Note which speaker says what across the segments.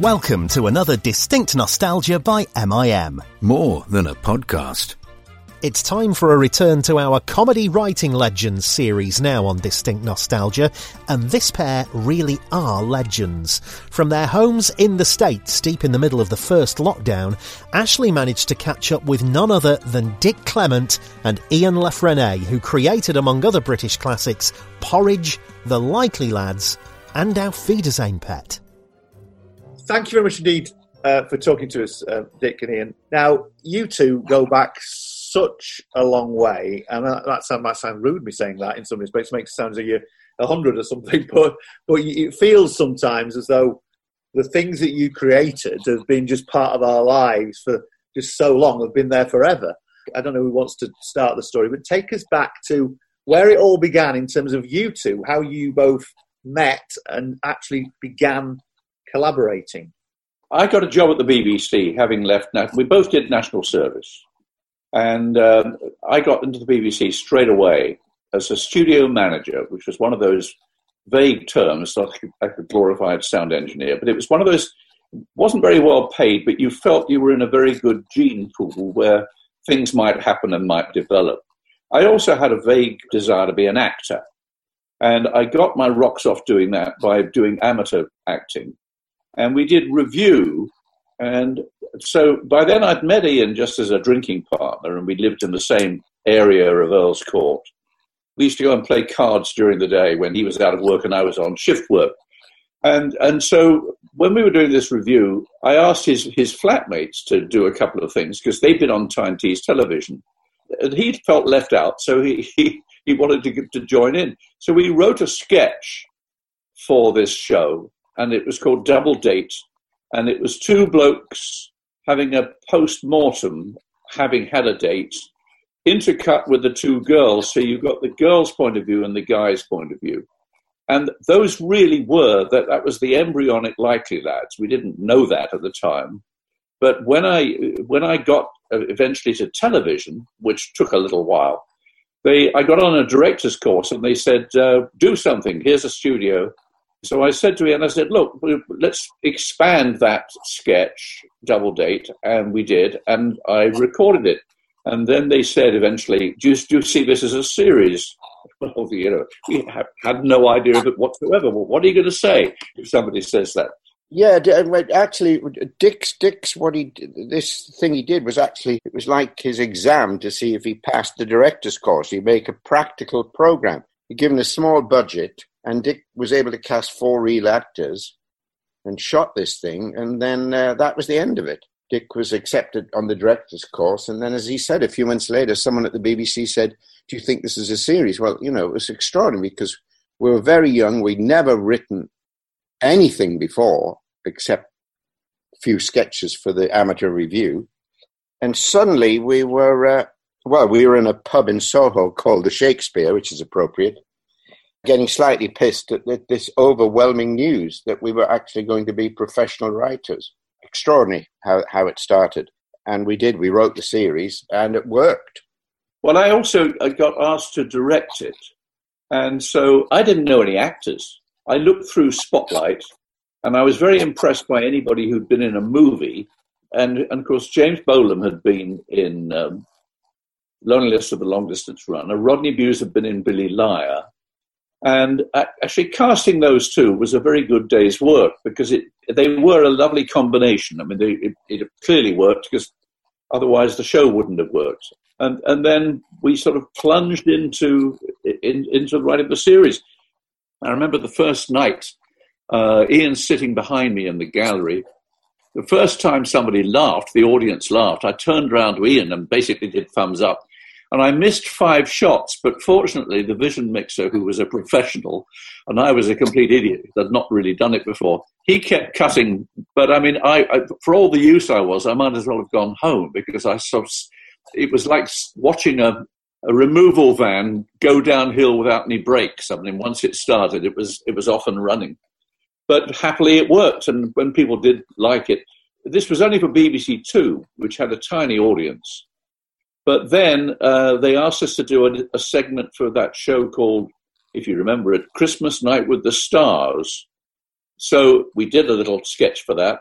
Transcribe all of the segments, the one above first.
Speaker 1: Welcome to another Distinct Nostalgia by MIM.
Speaker 2: More than a podcast.
Speaker 1: It's time for a return to our Comedy Writing Legends series now on Distinct Nostalgia, and this pair really are legends. From their homes in the States, deep in the middle of the first lockdown, Ashley managed to catch up with none other than Dick Clement and Ian La Frenais, who created, among other British classics, Porridge, The Likely Lads, and Auf Wiedersehen Pet.
Speaker 3: Thank you very much indeed uh, for talking to us, uh, Dick and Ian. Now, you two go back such a long way, and that, that might sound rude me saying that in some respects. It makes it sound as if you're a hundred or something, but but it feels sometimes as though the things that you created have been just part of our lives for just so long, have been there forever. I don't know who wants to start the story, but take us back to where it all began in terms of you two, how you both met and actually began collaborating.
Speaker 4: I got a job at the BBC, having left. We both did national service. And um, I got into the BBC straight away as a studio manager, which was one of those vague terms, like, like a glorified sound engineer. But it was one of those, wasn't very well paid, but you felt you were in a very good gene pool where things might happen and might develop. I also had a vague desire to be an actor. And I got my rocks off doing that by doing amateur acting. And we did revue. and so by then I'd met Ian just as a drinking partner, and we lived in the same area of Earl's Court. We used to go and play cards during the day when he was out of work and I was on shift work. And, and so when we were doing this revue, I asked his, his flatmates to do a couple of things because they'd been on Tyne Tees television. And he felt left out, so he, he, he wanted to, to join in. So we wrote a sketch for this show, and it was called Double Date and it was two blokes having a post mortem, having had a date, intercut with the two girls. So you've got the girl's point of view and the guy's point of view. And those really were that that was the embryonic likely lads. We didn't know that at the time. But when I when I got uh, eventually to television, which took a little while, they I got on a director's course and they said, uh, "Do something. Here's a studio. So I said to Ian, I said, look, let's expand that sketch, Double Date, and we did, and I recorded it. And then they said eventually, do you, do you see this as a series? Well, you know, we had no idea of it whatsoever. Well, what are you going to say if somebody says that?
Speaker 5: Yeah, uh, actually, Dick's Dick's what he this thing he did was actually it was like his exam to see if he passed the director's course. You make a practical program. You're given a small budget, and Dick was able to cast four real actors and shot this thing, and then uh, that was the end of it. Dick was accepted on the director's course, and then, as he said, a few months later, someone at the BBC said, "Do you think this is a series?" Well, you know, it was extraordinary because we were very young. We'd never written anything before except a few sketches for the amateur revue, and suddenly we were. Uh, well, we were in a pub in Soho called the Shakespeare, which is appropriate, getting slightly pissed at this overwhelming news that we were actually going to be professional writers. Extraordinary how, how it started. And we did. We wrote the series and it worked.
Speaker 4: Well, I also got asked to direct it. And so I didn't know any actors. I looked through Spotlight and I was very impressed by anybody who'd been in a movie. And, and of course, James Bolam had been in um, Loneliness of the Long Distance Runner. Rodney Bewes had been in Billy Liar. And actually, casting those two was a very good day's work because it they were a lovely combination. I mean, they, it, it, clearly worked because otherwise the show wouldn't have worked. And and then we sort of plunged into in, into writing of the series. I remember the first night, uh, Ian sitting behind me in the gallery. The first time somebody laughed, the audience laughed. I turned around to Ian and basically did thumbs up and I missed five shots, but fortunately, the vision mixer, who was a professional, and I was a complete idiot had not really done it before, he kept cutting. But I mean, I, I for all the use I was, I might as well have gone home because I sort of, it was like watching a, a removal van go downhill without any brakes. I mean, once it started, it was it was off and running. But happily, it worked, and when people did like it, this was only for BBC Two, which had a tiny audience but then uh, they asked us to do a, a, segment for that show called, if you remember it, Christmas Night with the Stars. So we did a little sketch for that.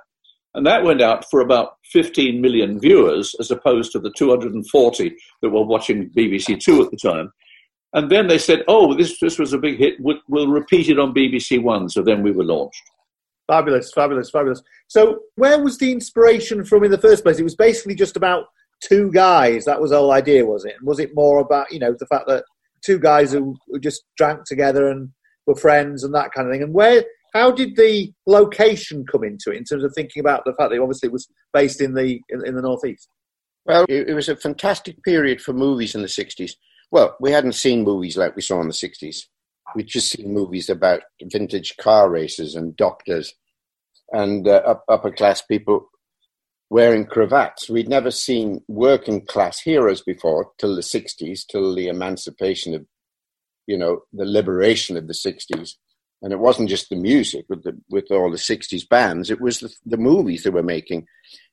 Speaker 4: And that went out for about 15 million viewers, as opposed to the 240 that were watching BBC Two at the time. And then they said, oh, this, this was a big hit. We'll, we'll repeat it on BBC One. So then we were launched.
Speaker 3: Fabulous, fabulous, fabulous. So, where was the inspiration from in the first place? It was basically just about two guys. That was the whole idea, was it? And was it more about, you know, the fact that two guys who, who just drank together and were friends and that kind of thing? And where, how did the location come into it in terms of thinking about the fact that obviously it was based in the in, in the northeast?
Speaker 5: Well, it, it was a fantastic period for movies in the 60s. Well, we hadn't seen movies like we saw in the 60s. We'd just seen movies about vintage car races and doctors and uh, upper class people wearing cravats. We'd never seen working class heroes before till the 60s, till the emancipation of, you know, the liberation of the 60s. And it wasn't just the music with, the, with all the 60s bands, it was the, the movies they were making.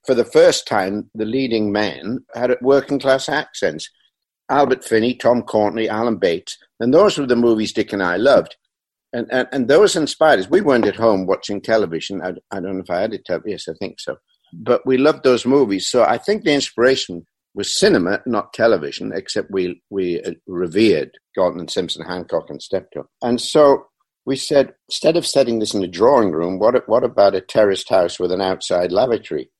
Speaker 5: For the first time, the leading men had working class accents. Albert Finney, Tom Courtenay, Alan Bates, and those were the movies Dick and I loved. And, and, and those inspired us. We weren't at home watching television. I, I don't know if I had it. Yes, I think so. But we loved those movies. So I think the inspiration was cinema, not television, except we, we uh, revered Galton and Simpson, Hancock and Steptoe. And so we said, instead of setting this in a drawing room, what, what about a terraced house with an outside lavatory?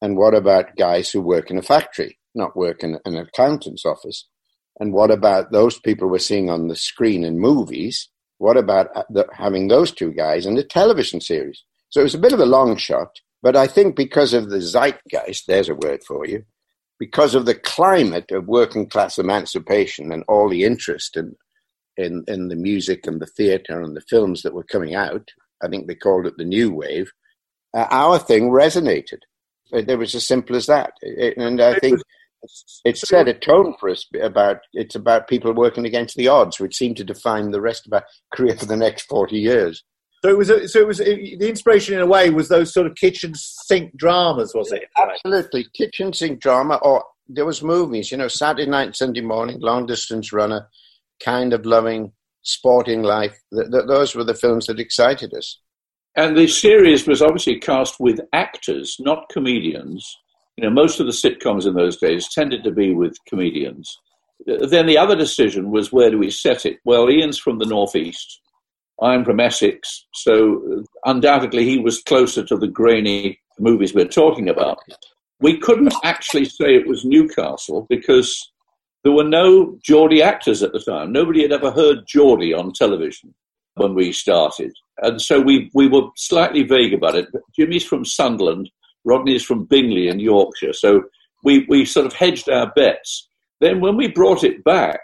Speaker 5: And what about guys who work in a factory? not work in an accountant's office? And what about those people we're seeing on the screen in movies? What about uh, the, having those two guys in a television series? So it was a bit of a long shot, but I think because of the zeitgeist, there's a word for you, because of the climate of working class emancipation and all the interest in, in, in the music and the theatre and the films that were coming out, I think they called it the new wave, uh, our thing resonated. It was as simple as that. It, and I think it set a tone for us about it's about people working against the odds, which seemed to define the rest of our career for the next forty years.
Speaker 3: So it was. So it was. The inspiration, in a way, was those sort of kitchen sink dramas, was it?
Speaker 5: Absolutely, kitchen sink drama. Or there was movies, you know, Saturday night, Sunday morning, Long Distance Runner, Kind of Loving, Sporting Life. Th- th- those were the films that excited us.
Speaker 4: And the series was obviously cast with actors, not comedians you know, most of the sitcoms in those days tended to be with comedians. Then the other decision was where do we set it? Well, Ian's from the northeast. I'm from Essex, so undoubtedly he was closer to the grainy movies we're talking about. We couldn't actually say it was Newcastle because there were no Geordie actors at the time. Nobody had ever heard Geordie on television when we started. And so we, we were slightly vague about it. Jimmy's from Sunderland, Rodney is from Bingley in Yorkshire. So we, we sort of hedged our bets. Then when we brought it back,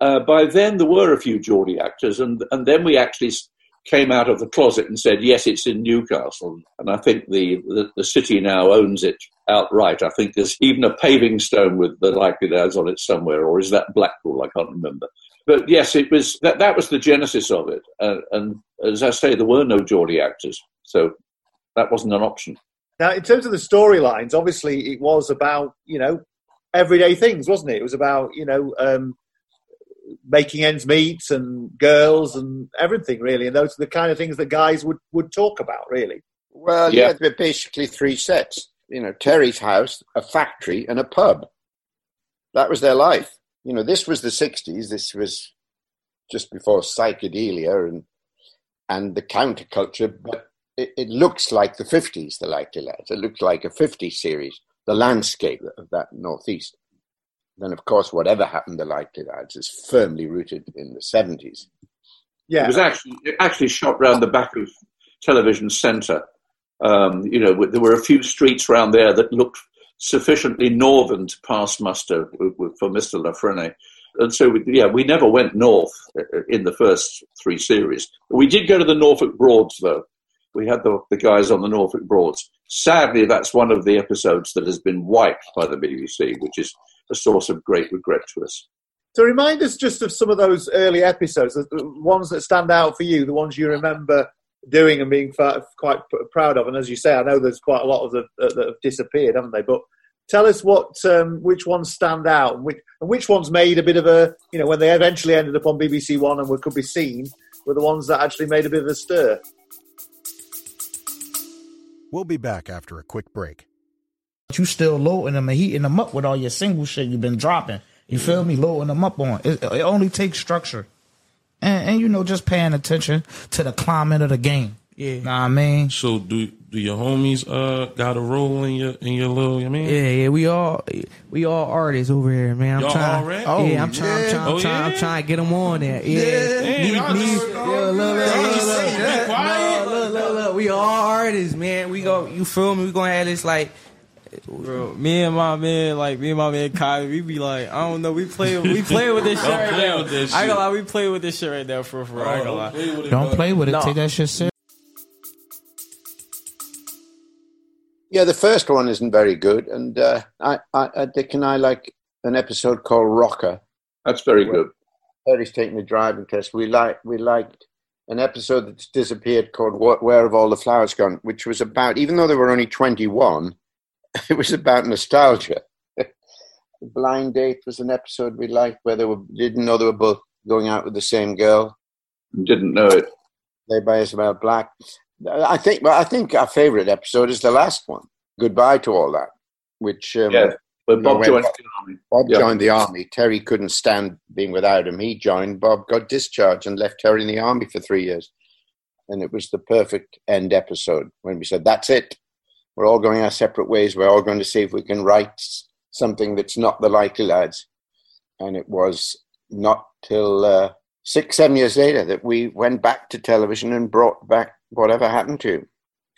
Speaker 4: uh, by then there were a few Geordie actors, and, and then we actually came out of the closet and said, yes, it's in Newcastle. And I think the, the, the city now owns it outright. I think there's even a paving stone with the likely lads on it somewhere, or is that Blackpool? I can't remember. But yes, it was that, that was the genesis of it. Uh, and as I say, there were no Geordie actors. So that wasn't an option.
Speaker 3: Now, in terms of the storylines, obviously it was about you know everyday things, wasn't it? It was about you know um, making ends meet and girls and everything really, and those are the kind of things that guys would would talk about really.
Speaker 5: Well, yeah, yeah basically three sets. You know, Terry's house, a factory, and a pub. That was their life. You know, this was the '60s. This was just before psychedelia and and the counterculture, but it, it, looks like the 50s, the Likely Lads. It looks like a 50s series, the landscape of that Northeast. Then, of course, whatever happened to Likely Lads is firmly rooted in the 70s.
Speaker 4: Yeah. It was actually, it actually shot round the back of Television Centre. Um, you know, there were a few streets around there that looked sufficiently northern to pass muster for Mr. La Frenais. And so, we, yeah, we never went north uh, in the first three series. We did go to the Norfolk Broads, though, we had the, the guys on the Norfolk Broads. Sadly, that's one of the episodes that has been wiped by the BBC, which is a source of great regret to us.
Speaker 3: So remind us just of some of those early episodes, the ones that stand out for you, the ones you remember doing and being quite proud of. And as you say, I know there's quite a lot of them that have disappeared, haven't they? But tell us what, um, which ones stand out, and which, and which ones made a bit of a, you know, when they eventually ended up on BBC One and could be seen, were the ones that actually made a bit of a stir.
Speaker 6: We'll be back after a quick break.
Speaker 7: You still loading them and heating them up with all your single shit you've been dropping. You feel me? Loading them up on. It, it only takes structure. And, and, you know, just paying attention to the climate of the game. Yeah. Know what I mean?
Speaker 8: So do do your homies uh got a role in your in your little I mean?
Speaker 9: Yeah, yeah, we all we all artists over here, man. I'm
Speaker 8: Y'all
Speaker 9: trying,
Speaker 8: all rap?
Speaker 9: Yeah,
Speaker 7: Oh,
Speaker 9: I'm trying, I'm trying, I'm
Speaker 8: Oh,
Speaker 9: trying, I'm trying to get them on there. Yeah,
Speaker 8: Damn,
Speaker 9: Me- me-
Speaker 8: just-
Speaker 9: yeah, look, look, look,
Speaker 8: Y'all
Speaker 9: look,
Speaker 8: just
Speaker 9: look, look, look, look, look, we all artists, man. We go, you feel me? We gonna have this like.
Speaker 10: Bro, me and my man, like me and my man Kai, we be like, I don't know, we play, we play with this shit right
Speaker 8: play
Speaker 10: now.
Speaker 8: with this
Speaker 10: I ain't
Speaker 8: shit.
Speaker 10: gonna lie, we play with this shit right now for for. I ain't gonna lie.
Speaker 8: play with it,
Speaker 7: Don't
Speaker 8: bud.
Speaker 7: play with it.
Speaker 10: No.
Speaker 7: Take that shit serious.
Speaker 5: Yeah, the first one isn't very good, and uh, I, I, I, Dick and I like an episode called Rocker.
Speaker 4: That's very good.
Speaker 5: Terry's taking the driving test. We like we liked an episode that's disappeared called Where Have All the Flowers Gone," which was about even though they were only twenty one, it was about nostalgia. Blind Date was an episode we liked where they were didn't know they were both going out with the same girl,
Speaker 4: Didn't know it.
Speaker 5: played by Isabel Black. I think well, I think our favorite episode is the last one. Goodbye to all that, which um,
Speaker 4: Yeah. But Bob joined
Speaker 5: Bob-
Speaker 4: the army.
Speaker 5: Bob
Speaker 4: Yeah.
Speaker 5: joined the army. Terry couldn't stand being without him. He joined. Bob got discharged and left Terry in the army for three years. And it was the perfect end episode when we said, "That's it. We're all going our separate ways. We're all going to see if we can write something that's not the Likely Lads." And it was not till uh, six, seven years later that we went back to television and brought back whatever happened to.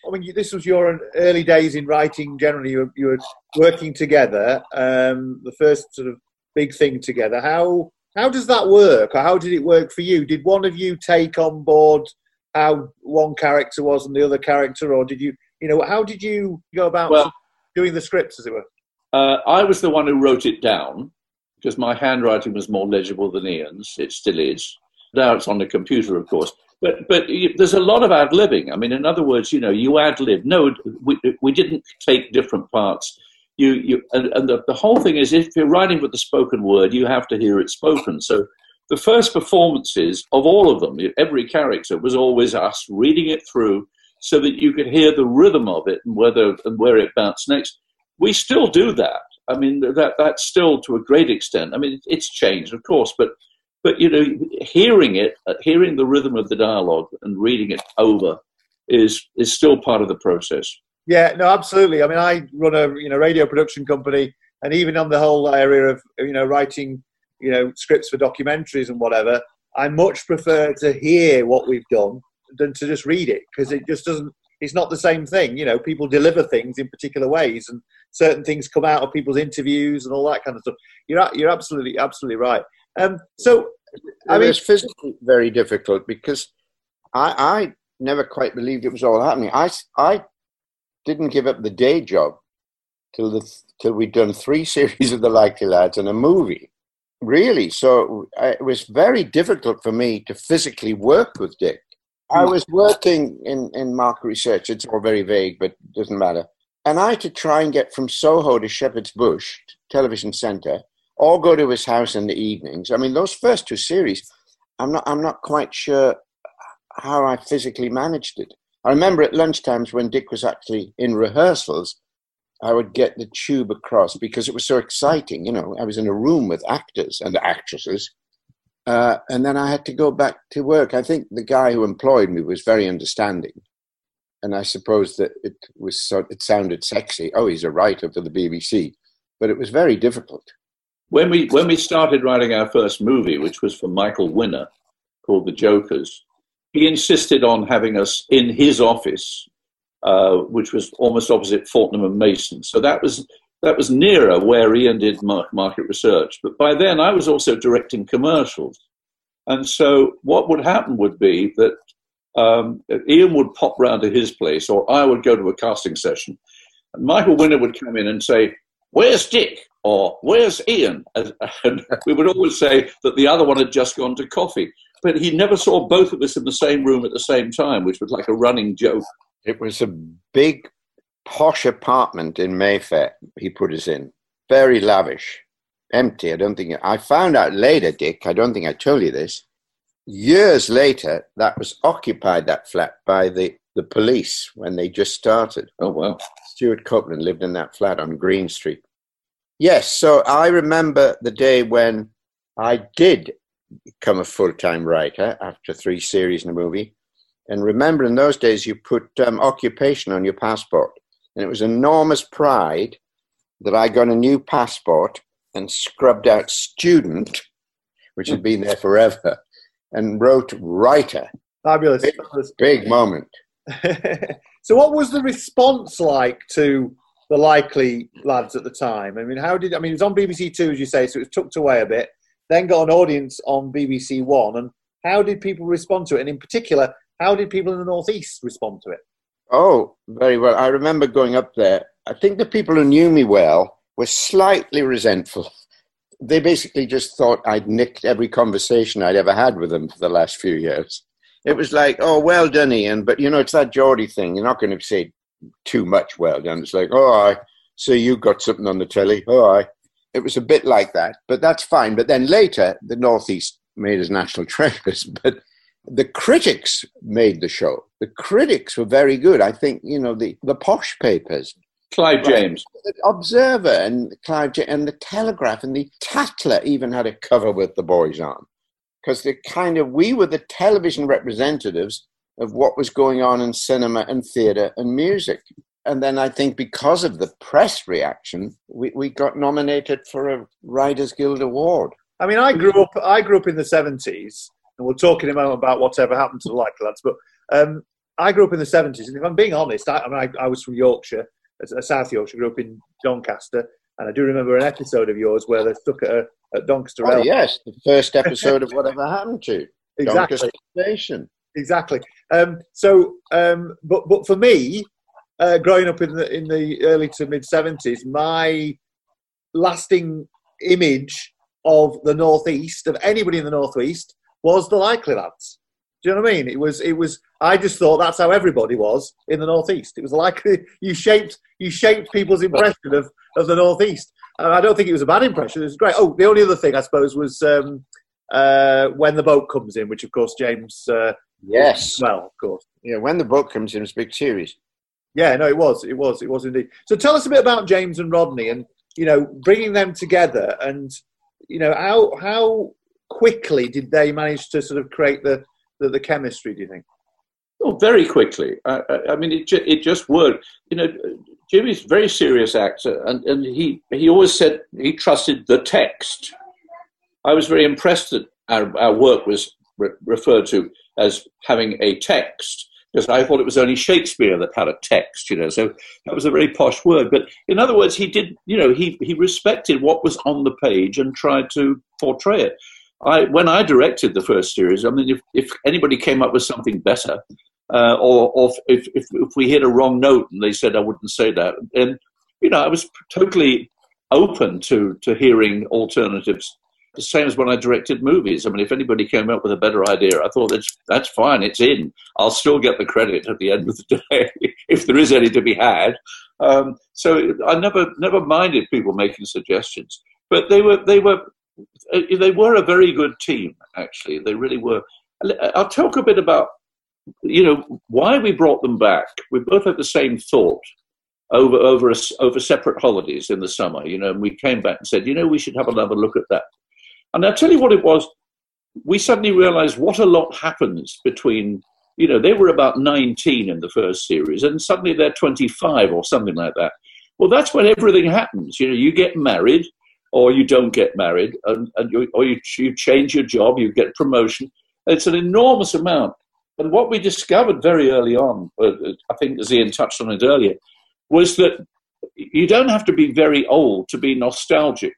Speaker 3: I mean, this was your early days in writing. Generally, you were, you were working together. Um, the first sort of big thing together. How how does that work, or how did it work for you? Did one of you take on board how one character was and the other character, or did you, you know, how did you go about
Speaker 4: Well-
Speaker 3: doing the scripts, as it were?
Speaker 4: Uh, I was the one who wrote it down because my handwriting was more legible than Ian's. It still is. Now it's on the computer, of course. But but there's a lot of ad libbing. I mean, in other words, you know, you ad lib. No, we we didn't take different parts. You you and, and the, the whole thing is, if you're writing with the spoken word, you have to hear it spoken. So the first performances of all of them, every character was always us reading it through, so that you could hear the rhythm of it and whether and where it bounced next we still do that. I mean, that that's still to a great extent. I mean, it's changed, of course, but but you know, hearing it, uh, hearing the rhythm of the dialogue and reading it over is is still part of the process.
Speaker 3: Yeah, no, absolutely. I mean, I run a you know radio production company, and even on the whole area of you know writing you know scripts for documentaries and whatever, I much prefer to hear what we've done than to just read it because it just doesn't. It's not the same thing. You know, people deliver things in particular ways, and certain things come out of people's interviews and all that kind of stuff. You're you're absolutely absolutely right. Um, so, I
Speaker 5: it
Speaker 3: mean,
Speaker 5: was physically very difficult because I, I never quite believed it was all happening. I, I didn't give up the day job till the till we'd done three series of the Likely Lads and a movie. Really, so I, it was very difficult for me to physically work with Dick. I was working in, in market research. It's all very vague, but it doesn't matter. And I had to try and get from Soho to Shepherd's Bush Television Centre, or go to his house in the evenings. I mean, those first two series, I'm not, I'm not quite sure how I physically managed it. I remember at lunchtimes when Dick was actually in rehearsals, I would get the tube across because it was so exciting. You know, I was in a room with actors and actresses. Uh, and then I had to go back to work. I think the guy who employed me was very understanding. And I suppose that it was so, it sounded sexy. Oh, he's a writer for the BBC. But it was very difficult.
Speaker 4: When we when we started writing our first movie, which was for Michael Winner, called The Jokers, he insisted on having us in his office, uh, which was almost opposite Fortnum and Mason. So that was that was nearer where Ian did market research. But by then, I was also directing commercials, and so what would happen would be that um, Ian would pop round to his place, or I would go to a casting session, and Michael Winner would come in and say, "Where's Dick?" or "Where's Ian?" And, and we would always say that the other one had just gone to coffee. But he never saw both of us in the same room at the same time, which was like a running joke.
Speaker 5: It was a big, posh apartment in Mayfair. He put us in, very lavish, empty. I don't think I found out later, Dick. I don't think I told you this. Years later, that was occupied that flat by the the police when they just started.
Speaker 4: Oh wow!
Speaker 5: Stewart Copeland lived in that flat on Green Street. Yes, so I remember the day when I did become a full time writer after three series in a movie. And remember, in those days, you put um, occupation on your passport. And it was enormous pride that I got a new passport and scrubbed out student, which had been there forever, and wrote writer.
Speaker 3: Fabulous.
Speaker 5: Big, big moment.
Speaker 3: so, what was the response like to the likely lads at the time? I mean, how did I mean? It was on BBC Two, as you say, so it was tucked away a bit. Then got an audience on BBC One, and how did people respond to it? And in particular, how did people in the Northeast respond to it?
Speaker 5: Oh, very well. I remember going up there. I think the people who knew me well were slightly resentful. They basically just thought I'd nicked every conversation I'd ever had with them for the last few years. It was like, oh, well done, Ian. But, you know, it's that Geordie thing. You're not going to say too much well done. It's like, oh, I see you got something on the telly. Oh, I. It was a bit like that, but that's fine. But then later, the Northeast made us national treasures. But the critics made the show. The critics were very good. I think you know the the posh papers,
Speaker 4: Clive James,
Speaker 5: the Observer, and Clive James, and the Telegraph, and the Tatler even had a cover with the boys on, because the kind of we were the television representatives of what was going on in cinema and theatre and music. And then I think because of the press reaction, we, we got nominated for a Writers Guild Award.
Speaker 3: I mean, I grew up. I grew up in the seventies, and we'll talk in a moment about whatever happened to the like lads. But um, I grew up in the seventies, and if I'm being honest, I, I mean, I, I, was from Yorkshire, uh, South Yorkshire. Grew up in Doncaster, and I do remember an episode of yours where they stuck at, a, at Doncaster.
Speaker 5: Oh, yes, the first episode of Whatever Happened to
Speaker 3: exactly.
Speaker 5: Doncaster Station.
Speaker 3: Exactly. Um, so, um, but but for me, uh, growing up in the in the early to mid seventies, my lasting image of the northeast of anybody in the northeast was the likely lads. Do you know what I mean? It was it was. I just thought that's how everybody was in the northeast. It was like you shaped you shaped people's impression of of the northeast. And I don't think it was a bad impression. It was great. Oh, the only other thing I suppose was um, uh, when the boat comes in, which of course James. Uh,
Speaker 5: yes.
Speaker 3: Well, of course.
Speaker 5: Yeah, when the boat comes in, it's a big series.
Speaker 3: Yeah, no, it was, it was, it was indeed. So tell us a bit about James and Rodney, and you know, bringing them together, and you know, how how quickly did they manage to sort of create the the, the chemistry? Do you think?
Speaker 4: Oh, very quickly. I, I, I mean, it ju- it just worked. You know, Jimmy's a very serious actor, and, and he he always said he trusted the text. I was very impressed that our, our work was re- referred to as having a text because I thought it was only Shakespeare that had a text, you know. So that was a very posh word. But in other words, he did, you know, he, he respected what was on the page and tried to portray it. I, when I directed the first series, I mean, if, if anybody came up with something better, uh, or, or if, if, if we hit a wrong note and they said I wouldn't say that, and you know, I was totally open to to hearing alternatives the same as when I directed movies. I mean, if anybody came up with a better idea, I thought that's that's fine. It's in. I'll still get the credit at the end of the day if there is any to be had. Um, so I never never minded people making suggestions, but they were they were Uh, they were a very good team. Actually, they really were. Uh, I'll talk a bit about you know why we brought them back. We both had the same thought over over a, over separate holidays in the summer. You know, and we came back and said, you know, we should have another look at that and I'll tell you what it was. We suddenly realized what a lot happens between, you know, they were about 19 in the first series, and suddenly they're 25 or something like that. Well, that's when everything happens. You know, you get married or you don't get married, and, and you, or you, you change your job, you get promotion. It's an enormous amount. And what we discovered very early on, uh, I think as Ian touched on it earlier, was that you don't have to be very old to be nostalgic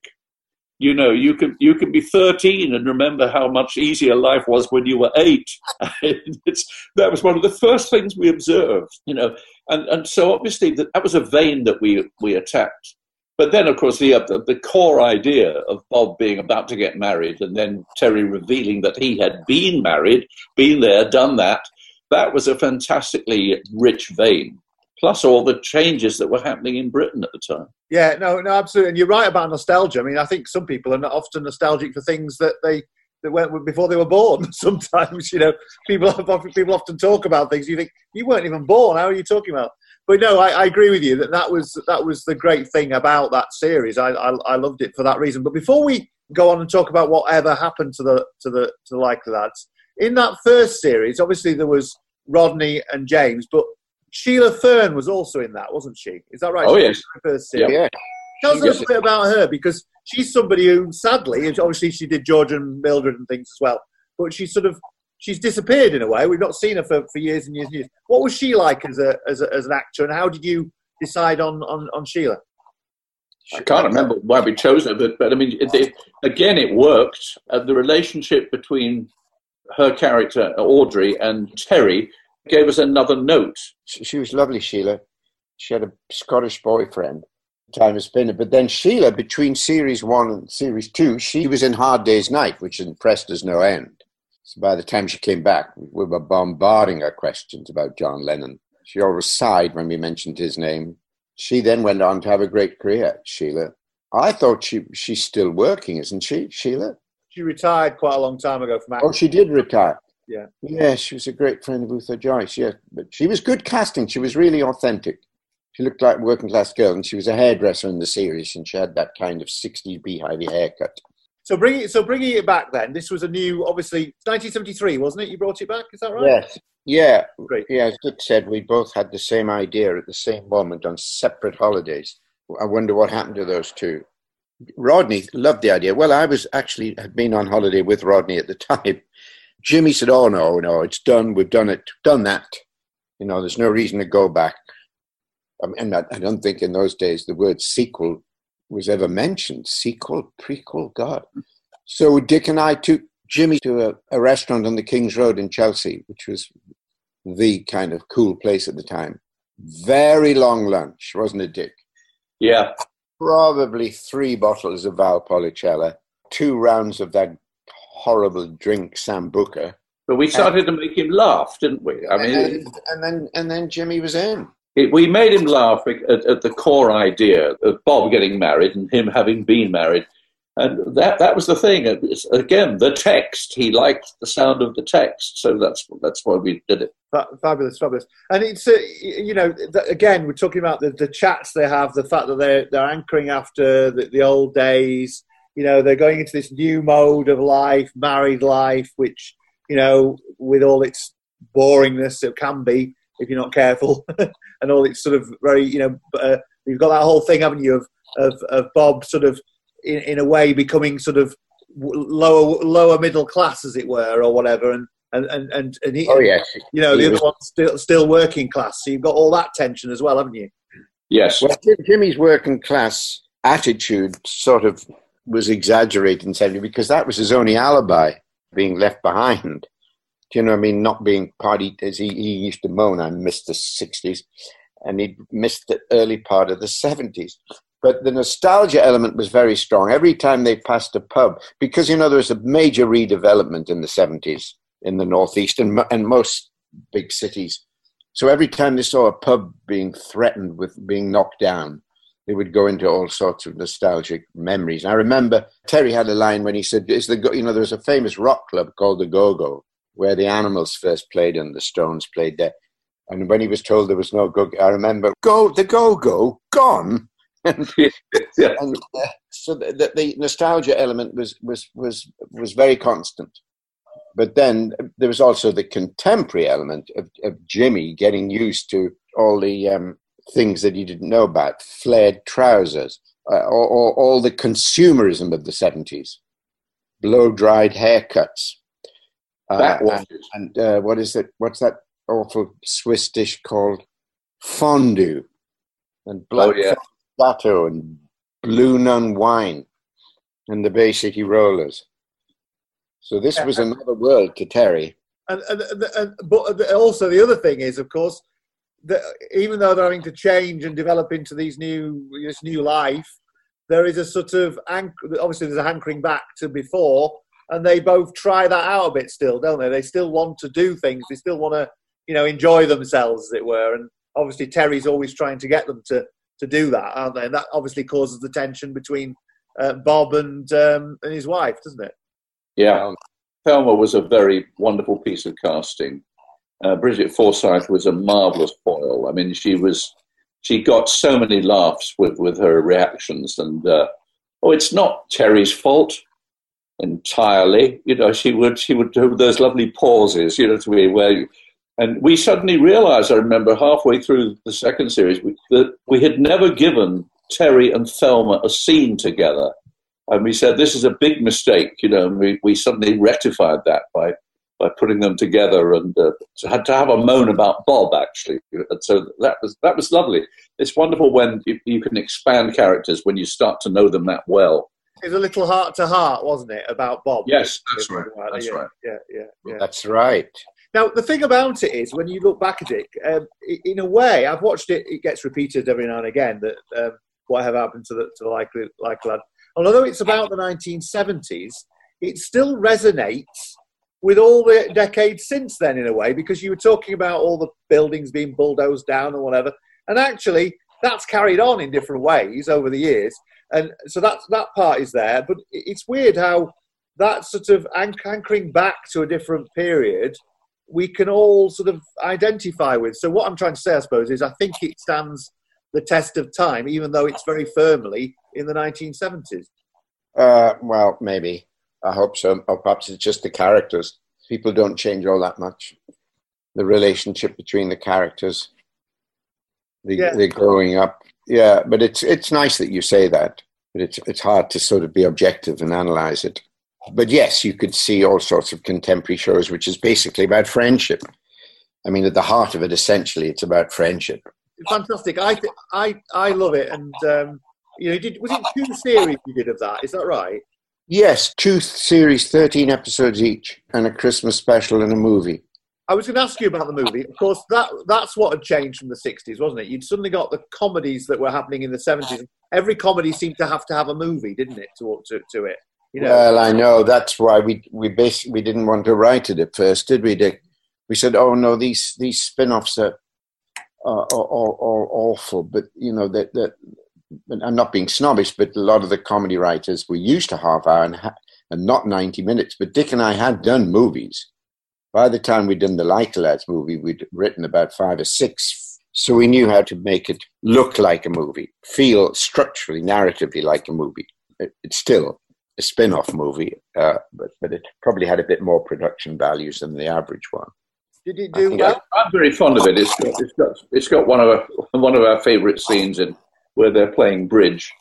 Speaker 4: you know you can you can be 13 and remember how much easier life was when you were eight that was one of the first things we observed you know and and so obviously that, that was a vein that we we attacked but then of course the, uh, the core idea of bob being about to get married and then terry revealing that he had been married been there done that that was a fantastically rich vein plus all the changes that were happening in Britain at the time.
Speaker 3: Yeah, no, no, absolutely. And you're right about nostalgia. I mean, I think some people are not often nostalgic for things that they that went before they were born. Sometimes, you know, people often, people often talk about things. You think you weren't even born. How are you talking about? But no, I, I agree with you that that was that was the great thing about that series. I, I I loved it for that reason. But before we go on and talk about whatever happened to the to the to the likely lads in that first series, obviously there was Rodney and James, but Sheila Fearn was also in that, wasn't she? Is that right?
Speaker 4: Oh,
Speaker 3: She
Speaker 4: yes.
Speaker 3: the first series.
Speaker 5: Yeah.
Speaker 3: Tell us a little bit about her because she's somebody who, sadly, obviously she did George and Mildred and things as well, but she's sort of she's disappeared in a way. We've not seen her for, for years and years and years. What was she like as a as, a, as an actor, and how did you decide on on, on Sheila?
Speaker 4: I can't remember why we chose her, but, but I mean, it, it, again, it worked. Uh, the relationship between her character, Audrey, and Terry gave us another note.
Speaker 5: She she was lovely, Sheila. She had a Scottish boyfriend. Time has been, but then Sheila, between series one and series two, she was in Hard Day's Night, which impressed us no end. So by the time she came back, we were bombarding her questions about John Lennon. She always sighed when we mentioned his name. She then went on to have a great career, Sheila. I thought she she's still working, isn't she, Sheila?
Speaker 3: She retired quite a long time ago from acting.
Speaker 5: Oh, she did retire.
Speaker 3: Yeah.
Speaker 5: Yeah, she was a great friend of Yootha Joyce. Yeah, but she was good casting. She was really authentic. She looked like a working class girl, and she was a hairdresser in the series, and she had that kind of 60s beehive haircut.
Speaker 3: So bringing so bringing it back then, this was a new, obviously 1973, wasn't it? You brought it back, is that right?
Speaker 5: Yes. Yeah.
Speaker 3: Great.
Speaker 5: Yeah, as Dick said, we both had the same idea at the same moment on separate holidays. I wonder what happened to those two. Rodney loved the idea. Well, I was actually had been on holiday with Rodney at the time. Jimmy said, "Oh no, no, it's done. We've done it. Done that. You know, there's no reason to go back." I mean, I I don't think in those days the word sequel was ever mentioned. Sequel, prequel, God. So Dick and I took Jimmy to a, a restaurant on the King's Road in Chelsea, which was the kind of cool place at the time. Very long lunch, wasn't it, Dick?
Speaker 4: Yeah,
Speaker 5: Probably three bottles of Valpolicella, two rounds of that horrible drink, Sambuca.
Speaker 4: but we started to make him laugh, didn't we? I mean,
Speaker 5: and, and then and then Jimmy was in.
Speaker 4: It, we made him laugh at, at the core idea of Bob getting married and him having been married. And that, that was the thing. It's, again, the text. He liked the sound of the text. So that's, that's why we did it.
Speaker 3: Fa- Fabulous, fabulous, and it's uh, you know again we're talking about the, the chats they have, the fact that they're they're anchoring after the, the old days. You know they're going into this new mode of life, married life, which you know with all its boringness it can be if you're not careful, and all its sort of very you know uh, you've got that whole thing, haven't you, of of, of Bob sort of in, in a way becoming sort of lower lower middle class as it were or whatever, and and and and, and he,
Speaker 5: Oh yes,
Speaker 3: you know,
Speaker 5: He
Speaker 3: the
Speaker 5: was-
Speaker 3: other one's still still working class. So you've got all that tension as well, haven't you?
Speaker 4: Yes.
Speaker 5: Well, Jimmy's working class attitude sort of was exaggerated in some way because that was his only alibi, being left behind. Do you know what I mean? Not being party, as he, he used to moan, I missed the 60s, and he missed the early part of the 70s. But the nostalgia element was very strong. Every time they passed a pub, because, you know, there was a major redevelopment in the 70s in the Northeast and, and most big cities. So every time they saw a pub being threatened with being knocked down, they would go into all sorts of nostalgic memories. I remember Terry had a line when he said, "Is the go-" you know there was a famous rock club called the Go Go where the Animals first played and the Stones played there." And when he was told there was no Go, I remember Go the Go Go gone.
Speaker 4: yeah.
Speaker 5: And uh, so the, the, the nostalgia element was was was was very constant. But then there was also the contemporary element of, of Jimmy getting used to all the um, things that he didn't know about, flared trousers, uh, or, or all the consumerism of the seventies, blow dried haircuts. Uh,
Speaker 4: That was
Speaker 5: and and uh, what is it? What's that awful Swiss dish called? Fondue and black
Speaker 4: Oh, yeah.
Speaker 5: Gateau and Blue Nun wine and the Bay City Rollers. So this was another world to Terry.
Speaker 3: And, and, and, and but also the other thing is, of course, that even though they're having to change and develop into these new this new life, there is a sort of anch- obviously there's a hankering back to before, and they both try that out a bit still, don't they? They still want to do things. They still want to you know enjoy themselves, as it were. And obviously Terry's always trying to get them to to do that, aren't they? And that obviously causes the tension between uh, Bob and um, and his wife, doesn't it?
Speaker 4: Yeah. Thelma was a very wonderful piece of casting. Uh, Brigit Forsyth was a marvelous foil. I mean, she was she got so many laughs with with her reactions, and uh, oh, it's not Terry's fault entirely. You know, she would she would do those lovely pauses. You know, to me where. You, and we suddenly realized, I remember halfway through the second series, that we had never given Terry and Thelma a scene together. And we said, this is a big mistake, you know, and we, we suddenly rectified that by, by putting them together and uh, had to have a moan about Bob, actually. And so that was, that was lovely. It's wonderful when you, you can expand characters when you start to know them that well.
Speaker 3: It was a little heart to heart, wasn't it, about Bob?
Speaker 4: Yes, that's right. That's
Speaker 3: yeah,
Speaker 4: right.
Speaker 3: Yeah, yeah, yeah.
Speaker 5: That's right.
Speaker 3: Now, the thing about it is, when you look back at it, um, in a way, I've watched it. It gets repeated every now and again that um, whatever happened to the to the likely like lad. And although it's about the 1970s, it still resonates with all the decades since then, in a way, because you were talking about all the buildings being bulldozed down and whatever, and actually that's carried on in different ways over the years, and so that that part is there. But it's weird how that sort of anchoring back to a different period we can all sort of identify with. So what I'm trying to say, I suppose, is I think it stands the test of time, even though it's very firmly in the 1970s.
Speaker 5: Uh, well, maybe. I hope so. Or perhaps it's just the characters. People don't change all that much. The relationship between the characters, the,
Speaker 3: Yeah.
Speaker 5: the growing up. Yeah, but it's it's nice that you say that. But it's it's hard to sort of be objective and analyze it. But yes, you could see all sorts of contemporary shows, which is basically about friendship. I mean, at the heart of it, essentially, it's about friendship.
Speaker 3: Fantastic. I th- I I love it, and um, you know, did was it two series you did of that? Is that right?
Speaker 5: Yes, two series, 13 episodes each, and a Christmas special and a movie.
Speaker 3: I was going to ask you about the movie. Of course, that that's what had changed from the '60s, wasn't it? You'd suddenly got the comedies that were happening in the '70s. Every comedy seemed to have to have a movie, didn't it? To to, to it, you know.
Speaker 5: Well, I know that's why we we basically we didn't want to write it at first, did we, Dick? We said, "Oh no, these these spin-offs are are, are, are, awful." But you know that that I'm not being snobbish, but a lot of the comedy writers were used to half hour and and not ninety minutes. But Dick and I had done movies. By the time we'd done the Like Lads movie, we'd written about five or six, so we knew how to make it look like a movie, feel structurally, narratively like a movie. It, it's still a spin-off movie, uh, but but it probably had a bit more production values than the average one.
Speaker 3: Did it
Speaker 5: I
Speaker 3: do
Speaker 5: think
Speaker 3: well?
Speaker 4: I'm very fond of it. It's got, it's got, it's got one of our, one of our favourite scenes in where they're playing bridge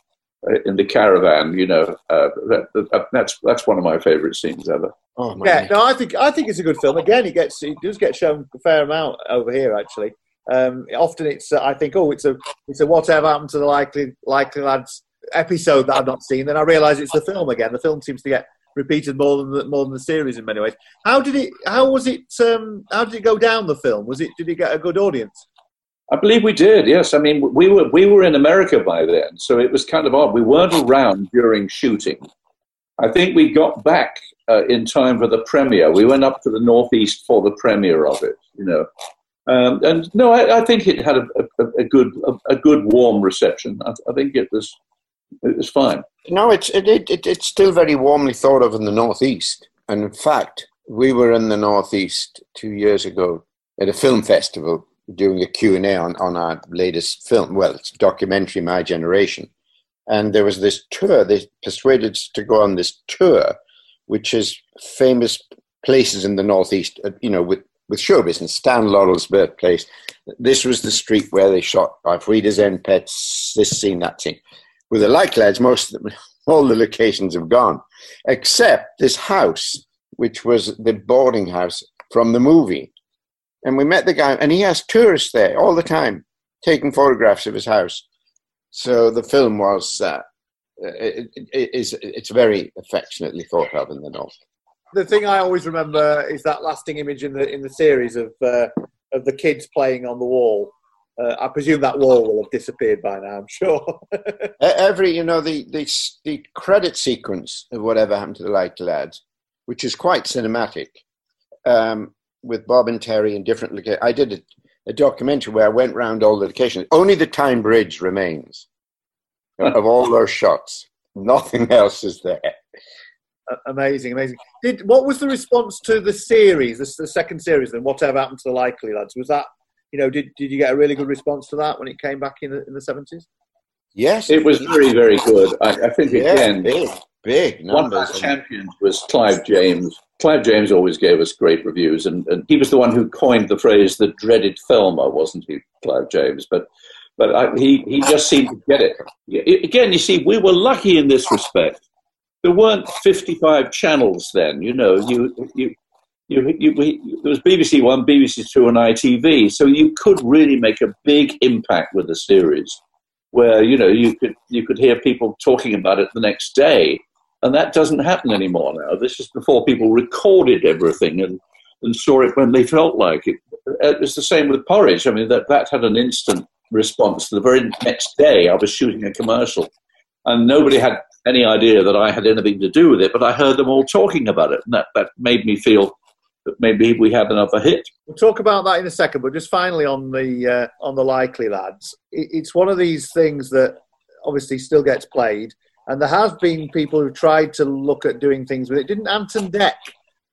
Speaker 4: in the caravan. You know, uh, that, that, that's that's one of my favourite scenes ever.
Speaker 5: Oh!
Speaker 3: Yeah, no, I think I think it's a good film. Again, it gets it does get shown a fair amount over here. Actually, um, often it's uh, I think oh it's a it's a whatever happened to the likely likely lads episode that I've not seen. Then I realise it's the film again. The film seems to get repeated more than the, more than the series in many ways. How did it? How was it? Um, how did it go down? The film was it? Did it get a good audience?
Speaker 4: I believe we did. Yes, I mean we were we were in America by then, so it was kind of odd. We weren't around during shooting. I think we got back uh, in time for the premiere. We went up to the northeast for the premiere of it. You know, um, and no, I, I think it had a, a, a good a, a good warm reception. I, I think it was it was fine.
Speaker 5: No, it's it, it, it it's still very warmly thought of in the northeast. And in fact, we were in the northeast two years ago at a film festival doing a Q and A on on our latest film. Well, it's documentary, My Generation. And there was this tour. They persuaded us to go on this tour, which is famous places in the northeast. uh, You know, with with show business, Stan Laurel's birthplace. This was the street where they shot Auf Wiedersehen Pets. This scene, that scene. With the like lads, most of them, all the locations have gone, except this house, which was the boarding house from the movie. And we met the guy, and he has tourists there all the time, taking photographs of his house. So the film was uh, it, it, it is it's very affectionately thought of in the north.
Speaker 3: The thing I always remember is that lasting image in the in the series of uh, of the kids playing on the wall. Uh, I presume that wall will have disappeared by now. I'm sure.
Speaker 5: Every you know the the the credit sequence of whatever happened to the Light Lads, which is quite cinematic, um, with Bob and Terry in different locations. I did a, a documentary where I went round all the locations. Only the Tyne Bridge remains hmm. of all those shots. Nothing else is there.
Speaker 3: Amazing, amazing. Did what was the response to the series, the, the second series, then? whatever happened to the Likely Lads? Was that you know did did you get a really good response to that when it came back in the in the seventies?
Speaker 5: Yes,
Speaker 4: It was very, very good. I, I think
Speaker 5: Yeah,
Speaker 4: again,
Speaker 5: big, big
Speaker 4: one of our champions was Clive James. Clive James always gave us great reviews, and, and he was the one who coined the phrase "the dreaded Thelma," wasn't he, Clive James? But but I, he he just seemed to get it. Again, you see, we were lucky in this respect. There weren't fifty-five channels then. You know, you you. You, you, there was BBC One, BBC Two, and ITV, so you could really make a big impact with the series where you know you could you could hear people talking about it the next day, and that doesn't happen anymore now. This is before people recorded everything and and saw it when they felt like it. It was the same with porridge. I mean that that had an instant response. The very next day, I was shooting a commercial, and nobody had any idea that I had anything to do with it, but I heard them all talking about it, and that that made me feel that maybe we had another hit.
Speaker 3: We'll talk about that in a second, but just finally on the uh, on the Likely Lads, it, it's one of these things that obviously still gets played, and there have been people who tried to look at doing things with it. Didn't Ant and Dec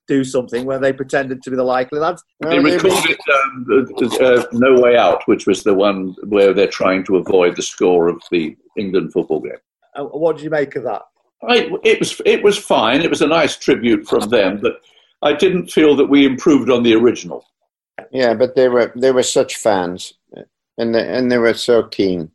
Speaker 3: do something where they pretended to be the Likely Lads?
Speaker 4: They recorded um, uh, uh, No Way Out, which was the one where they're trying to avoid the score of the England football game.
Speaker 3: Uh, what did you make of that?
Speaker 4: I, it was it was fine. It was a nice tribute from them, but I didn't feel that we improved on the original.
Speaker 5: Yeah, but they were they were such fans, and they, and they were so keen.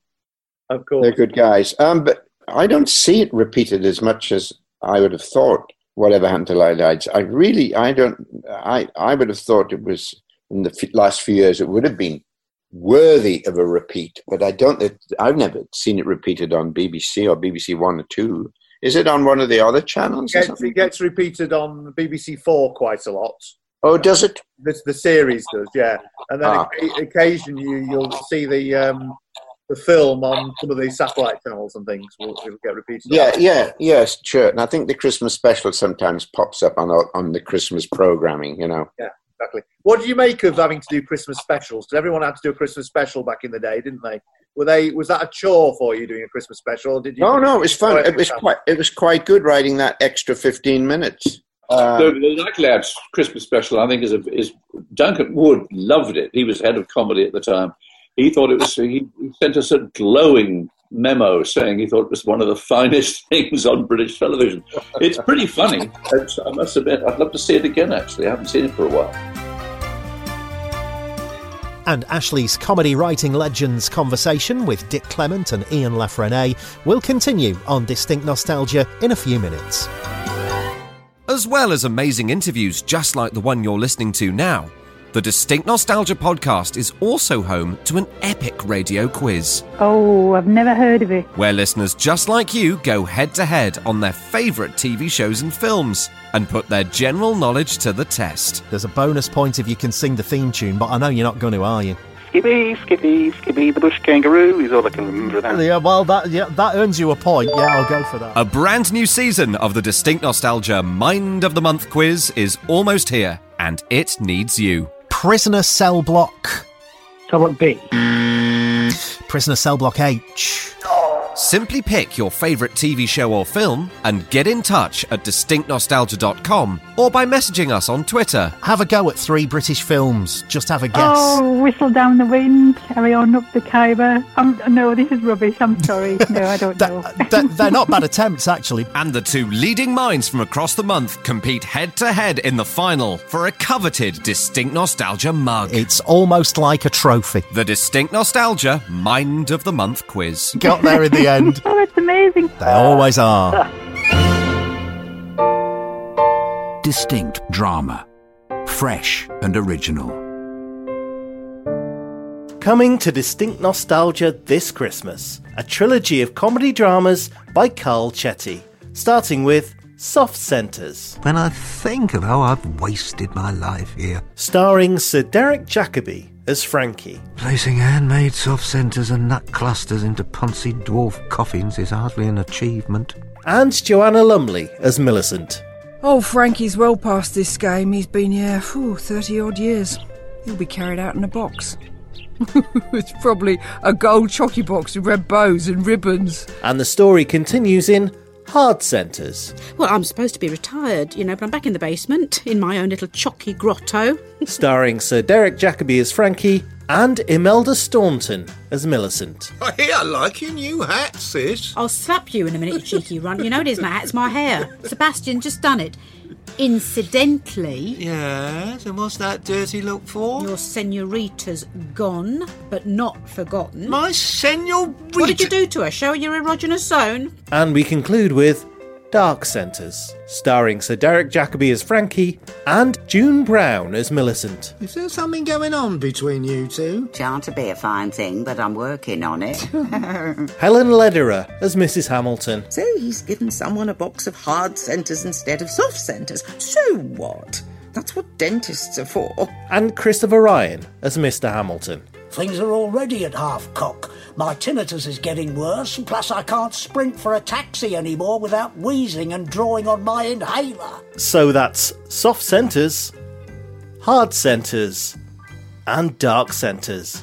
Speaker 3: Of course,
Speaker 5: They're good guys. Um, but I don't see it repeated as much as I would have thought. Whatever happened to Lights? I really, I don't. I I would have thought it was in the f- last few years. It would have been worthy of a repeat, but I don't. I've never seen it repeated on BBC or BBC One or Two. Is it on one of the other channels?
Speaker 3: It gets, it gets repeated on BBC Four quite a lot.
Speaker 5: Oh, does it?
Speaker 3: The, the series does, yeah. And then
Speaker 5: Ah.
Speaker 3: occasionally you, you'll see the um, the film on some of these satellite channels and things will, will get repeated.
Speaker 5: Yeah, yeah, yes, sure. And I think the Christmas special sometimes pops up on on the Christmas programming. You know.
Speaker 3: Yeah, exactly. What do you make of having to do Christmas specials? Because everyone had to do a Christmas special back in the day, didn't they? Were they? Was that a chore for you doing a Christmas special? Or did you?
Speaker 5: No, no, it was fun. It was quite. It was quite good writing that extra fifteen minutes. Uh,
Speaker 4: the, the Likely Lads Christmas special, I think, is, a, is Duncan Wood loved it. He was head of comedy at the time. He thought it was. He, he sent us a glowing memo saying he thought it was one of the finest things on British television. It's pretty funny. It's, I must admit, I'd love to see it again. Actually, I haven't seen it for a while.
Speaker 1: And Ashley's comedy writing legends conversation with Dick Clement and Ian La Frenais will continue on Distinct Nostalgia in a few minutes.
Speaker 11: As well as amazing interviews just like the one you're listening to now, the Distinct Nostalgia podcast is also home to an epic radio quiz,
Speaker 12: Oh, I've never heard of it.
Speaker 11: where listeners just like you go head to head on their favourite TV shows and films and put their general knowledge to the test.
Speaker 1: There's a bonus point if you can sing the theme tune, but I know you're not going to, are you?
Speaker 13: Skippy, Skippy, Skippy the bush kangaroo is all I can remember of that.
Speaker 1: Yeah, well, that yeah, that earns you a point. Yeah, I'll go for that.
Speaker 11: A brand new season of the Distinct Nostalgia Mind of the Month quiz is almost here, and it needs you.
Speaker 1: Prisoner cell block.
Speaker 12: Cell block B.
Speaker 1: Prisoner cell block H.
Speaker 11: Simply pick your favourite TV show or film and get in touch at distinctnostalgia.com or by messaging us on Twitter.
Speaker 1: Have a go at three British films. Just have a guess.
Speaker 12: Oh, whistle down the wind, carry on up the Khyber. Um, no, this is rubbish. I'm sorry. No, I don't know.
Speaker 1: They're, they're not bad attempts, actually.
Speaker 11: And the two leading minds from across the month compete head to head in the final for a coveted Distinct Nostalgia mug.
Speaker 1: It's almost like a trophy.
Speaker 11: The Distinct Nostalgia Mind of the Month quiz.
Speaker 1: Got there in the end.
Speaker 12: Oh, it's amazing.
Speaker 1: They always are.
Speaker 2: Distinct drama. Fresh and original.
Speaker 14: Coming to Distinct Nostalgia this Christmas, a trilogy of comedy dramas by Carl Chetty, starting with Soft Centres,
Speaker 15: When I think of how I've wasted my life here,
Speaker 14: starring Sir Derek Jacobi as Frankie.
Speaker 15: placing handmade soft centres and nut clusters into poncy dwarf coffins is hardly an achievement.
Speaker 14: and Joanna Lumley as Millicent.
Speaker 16: Oh, Frankie's well past this game. He's been here, whew, 30 odd years. He'll be carried out in a box. it's probably a gold chocky box with red bows and ribbons.
Speaker 14: And the story continues in Hard Centres,
Speaker 17: Well, I'm supposed to be retired, you know, but I'm back in the basement in my own little chocky grotto.
Speaker 14: starring Sir Derek Jacobi as Frankie and Imelda Staunton as Millicent.
Speaker 18: Hey, I like your new hat, sis.
Speaker 17: I'll slap you in a minute, you cheeky runt. You know it is my hat, it's my hair. Sebastian just done it. Incidentally,
Speaker 18: Yes, and what's that dirty look for?
Speaker 17: your senorita's gone, but not forgotten.
Speaker 18: My senorita.
Speaker 17: What did you do to her? Show her your erogenous zone?
Speaker 14: And we conclude with Dark Centres, starring Sir Derek Jacobi as Frankie and June Brown as Millicent.
Speaker 18: Is there something going on between you two?
Speaker 19: Shan't to be a fine thing, but I'm working on it.
Speaker 14: Helen Lederer as Mrs. Hamilton.
Speaker 19: so he's given someone a box of hard centres instead of soft centres. So what? That's what dentists are for.
Speaker 14: And Christopher Ryan as Mr. Hamilton.
Speaker 20: Things are already at half cock. My tinnitus is getting worse, plus I can't sprint for a taxi anymore without wheezing and drawing on my inhaler.
Speaker 14: So that's Soft Centres, Hard Centres, and Dark Centres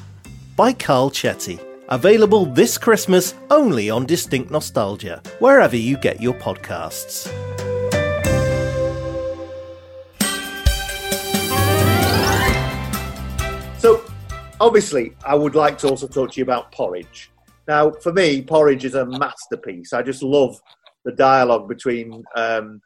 Speaker 14: by Carl Chetty. Available this Christmas only on Distinct Nostalgia, wherever you get your podcasts.
Speaker 3: Obviously, I would like to also talk to you about Porridge. Now, for me, Porridge is a masterpiece. I just love the dialogue between um,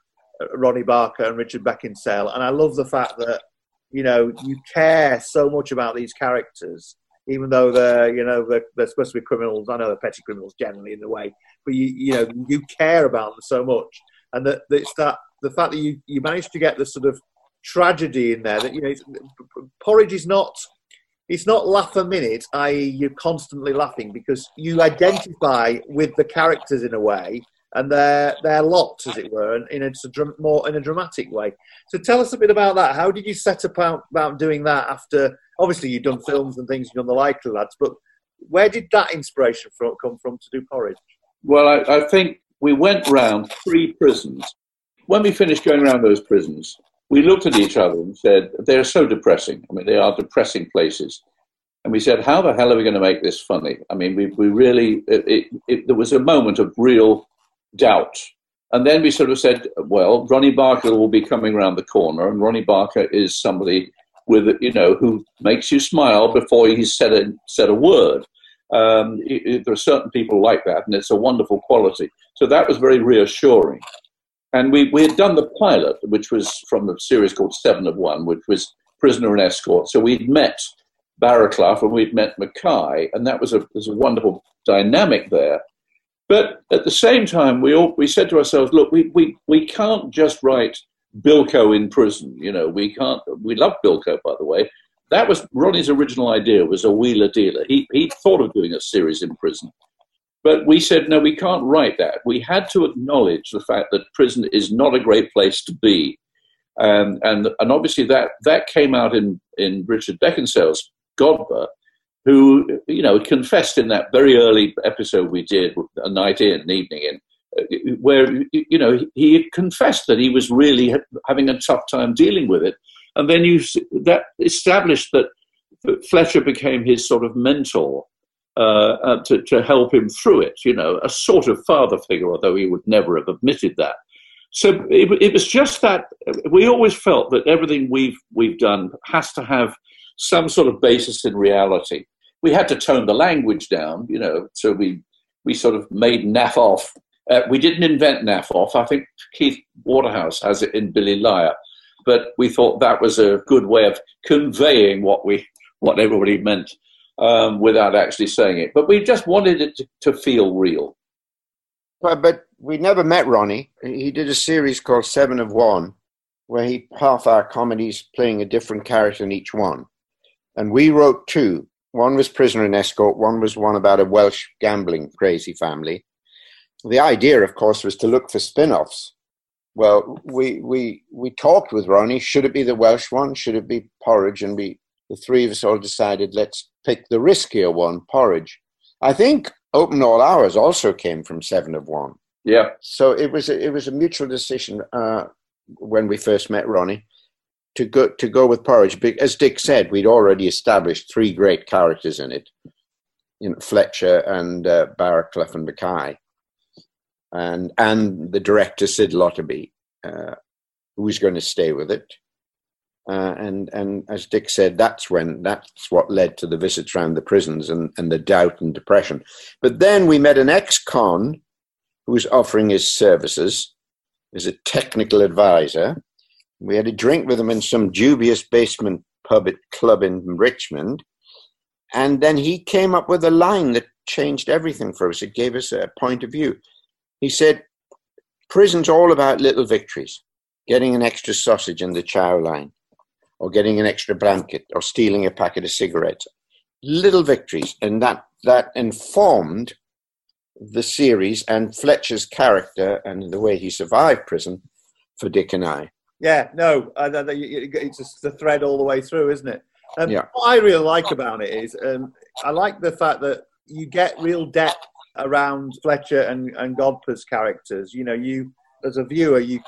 Speaker 3: Ronnie Barker and Richard Beckinsale, and I love the fact that you know you care so much about these characters, even though they're you know they're, they're supposed to be criminals. I know they're petty criminals generally in a way, but you you know you care about them so much, and that that it's that the fact that you you managed to get the sort of tragedy in there that you know Porridge is not it's not laugh a minute, i.e., you're constantly laughing because you identify with the characters in a way and their lots, as it were, in a more in a dramatic way. So tell us a bit about that. How did you set about about doing that? After obviously you've done films and things, you've done the Likely Lads, but where did that inspiration come from to do Porridge?
Speaker 4: Well, I, I think we went round three prisons. When we finished going around those prisons, we looked at each other and said, they're so depressing. I mean, they are depressing places. And we said, how the hell are we going to make this funny? I mean, we, we really, it, it, it, there was a moment of real doubt. And then we sort of said, well, Ronnie Barker will be coming around the corner, and Ronnie Barker is somebody with, you know, who makes you smile before he's said a, said a word. Um, it- it- there are certain people like that, and it's a wonderful quality. So that was very reassuring. And we, we had done the pilot, which was from a series called Seven of One, which was Prisoner and Escort. So we'd met Barraclough and we'd met Mackay, and that was a, was a wonderful dynamic there. But at the same time, we all, we said to ourselves, look, we, we, we can't just write Bilko in prison. You know, we can't. We love Bilko, by the way. That was Ronnie's original idea. Was a wheeler dealer. He he thought of doing a series in prison, but we said no, we can't write that. We had to acknowledge the fact that prison is not a great place to be, um, and and obviously that that came out in in Richard Beckinsale's Godber, who you know confessed in that very early episode we did a night in, an evening in, where you know he confessed that he was really ha- having a tough time dealing with it, and then you that established that Fletcher became his sort of mentor uh, to to help him through it. You know, a sort of father figure, although he would never have admitted that. So it, it was just that we always felt that everything we've we've done has to have some sort of basis in reality. We had to tone the language down, you know, so we we sort of made naff off. Uh, we didn't invent naff off. I think Keith Waterhouse has it in Billy Liar, but we thought that was a good way of conveying what we what everybody meant um, without actually saying it. But we just wanted it to, to feel real.
Speaker 5: But we never met Ronnie. He did a series called Seven of One, where he half our comedies playing a different character in each one. And we wrote two. One was Prisoner and Escort, one was one about a Welsh gambling crazy family. The idea, of course, was to look for spin offs. Well, we, we, we talked with Ronnie should it be the Welsh one? Should it be Porridge? And we, the three of us all decided let's pick the riskier one, Porridge. I think Open All Hours also came from Seven of One.
Speaker 4: Yeah.
Speaker 5: So it was a, it was a mutual decision uh, when we first met Ronnie to go to go with Porridge. As Dick said, we'd already established three great characters in it, you know, Fletcher and uh, Barraclough and Mackay. and and the director Sid Lotterby, uh, who was going to stay with it. Uh, and and as Dick said, that's when that's what led to the visits around the prisons and, and the doubt and depression. But then we met an ex-con who was offering his services as a technical advisor. We had a drink with him in some dubious basement pub at club in Richmond, and then he came up with a line that changed everything for us. It gave us a point of view. He said, "Prison's all about little victories, getting an extra sausage in the chow line." Or getting an extra blanket or stealing a packet of cigarettes. Little victories, and that that informed the series and Fletcher's character and the way he survived prison for Dick and I.
Speaker 3: Yeah, no, it's just the thread all the way through, isn't it? Um,
Speaker 5: Yeah.
Speaker 3: What I really like about it is um, I like the fact that you get real depth around Fletcher and, and Godber's characters. You know, you as a viewer, you,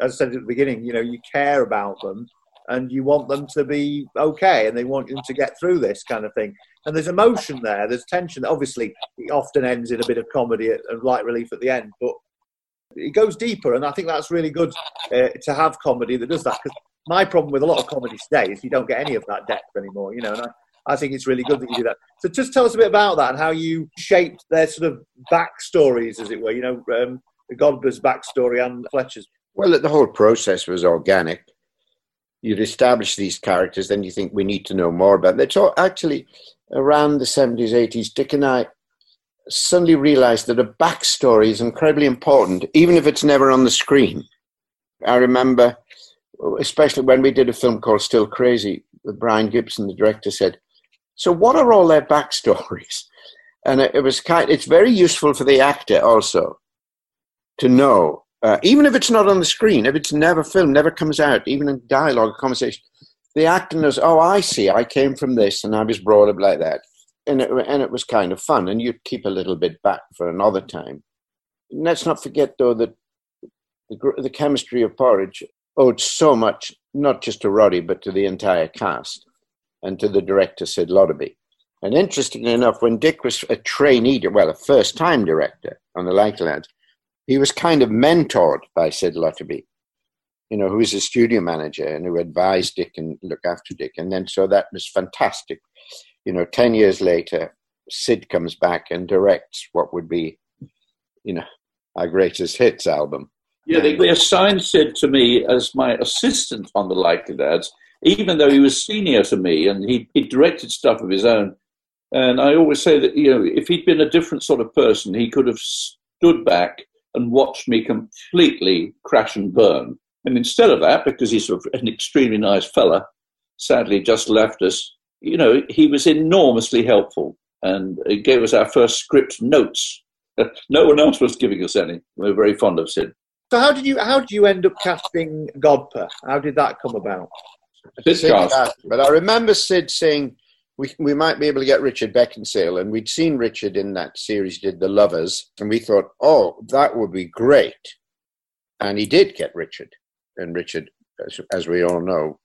Speaker 3: as I said at the beginning, you know, you care about them and you want them to be okay and they want them to get through this kind of thing. And there's emotion there, there's tension. Obviously, it often ends in a bit of comedy and light relief at the end, but it goes deeper, and I think that's really good uh, to have comedy that does that. Because my problem with a lot of comedy today is you don't get any of that depth anymore, you know. And I, I think it's really good that you do that. So just tell us a bit about that and how you shaped their sort of backstories, as it were. You know, um, Godber's backstory and Fletcher's.
Speaker 5: Well, the whole process was organic. You'd establish these characters, then you think we need to know more about them. All actually around the 70s, 80s. Dick and I suddenly realized that a backstory is incredibly important, even if it's never on the screen. I remember, especially when we did a film called Still Crazy Brian Gibson, the director said, So, what are all their backstories? And it was kind. It's very useful for the actor also to know, uh, even if it's not on the screen, if it's never filmed, never comes out, even in dialogue, conversation, the actor knows. Oh, I see. I came from this, and I was brought up like that, and it, and it was kind of fun. And you'd keep a little bit back for another time. And let's not forget, though, that the, the chemistry of Porridge owed so much, not just to Roddy, but to the entire cast and to the director, Sid Lotterby. And interestingly enough, when Dick was a trainee, well, a first time director on the Like Lads, he was kind of mentored by Sid Lotterby, you know, who was a studio manager and who advised Dick and looked after Dick. And then so that was fantastic. You know, 10 years later, Sid comes back and directs what would be, you know, our greatest hits album.
Speaker 4: Yeah, they, they assigned Sid to me as my assistant on the Likely Lads, even though he was senior to me and he, he directed stuff of his own. And I always say that, you know, if he'd been a different sort of person, he could have stood back and watched me completely crash and burn. And instead of that, because he's an extremely nice fella, sadly just left us, you know, he was enormously helpful and he gave us our first script notes. No one else was giving us any. We were very fond of Sid.
Speaker 3: So how did you how did you end up casting Godber? How did that come about?
Speaker 4: Sid
Speaker 5: Sid
Speaker 4: cast.
Speaker 5: cast. But I remember Sid saying we, we might be able to get Richard Beckinsale, and we'd seen Richard in that series, did The Lovers, and we thought, oh, that would be great. And he did get Richard, and Richard, as, as we all know,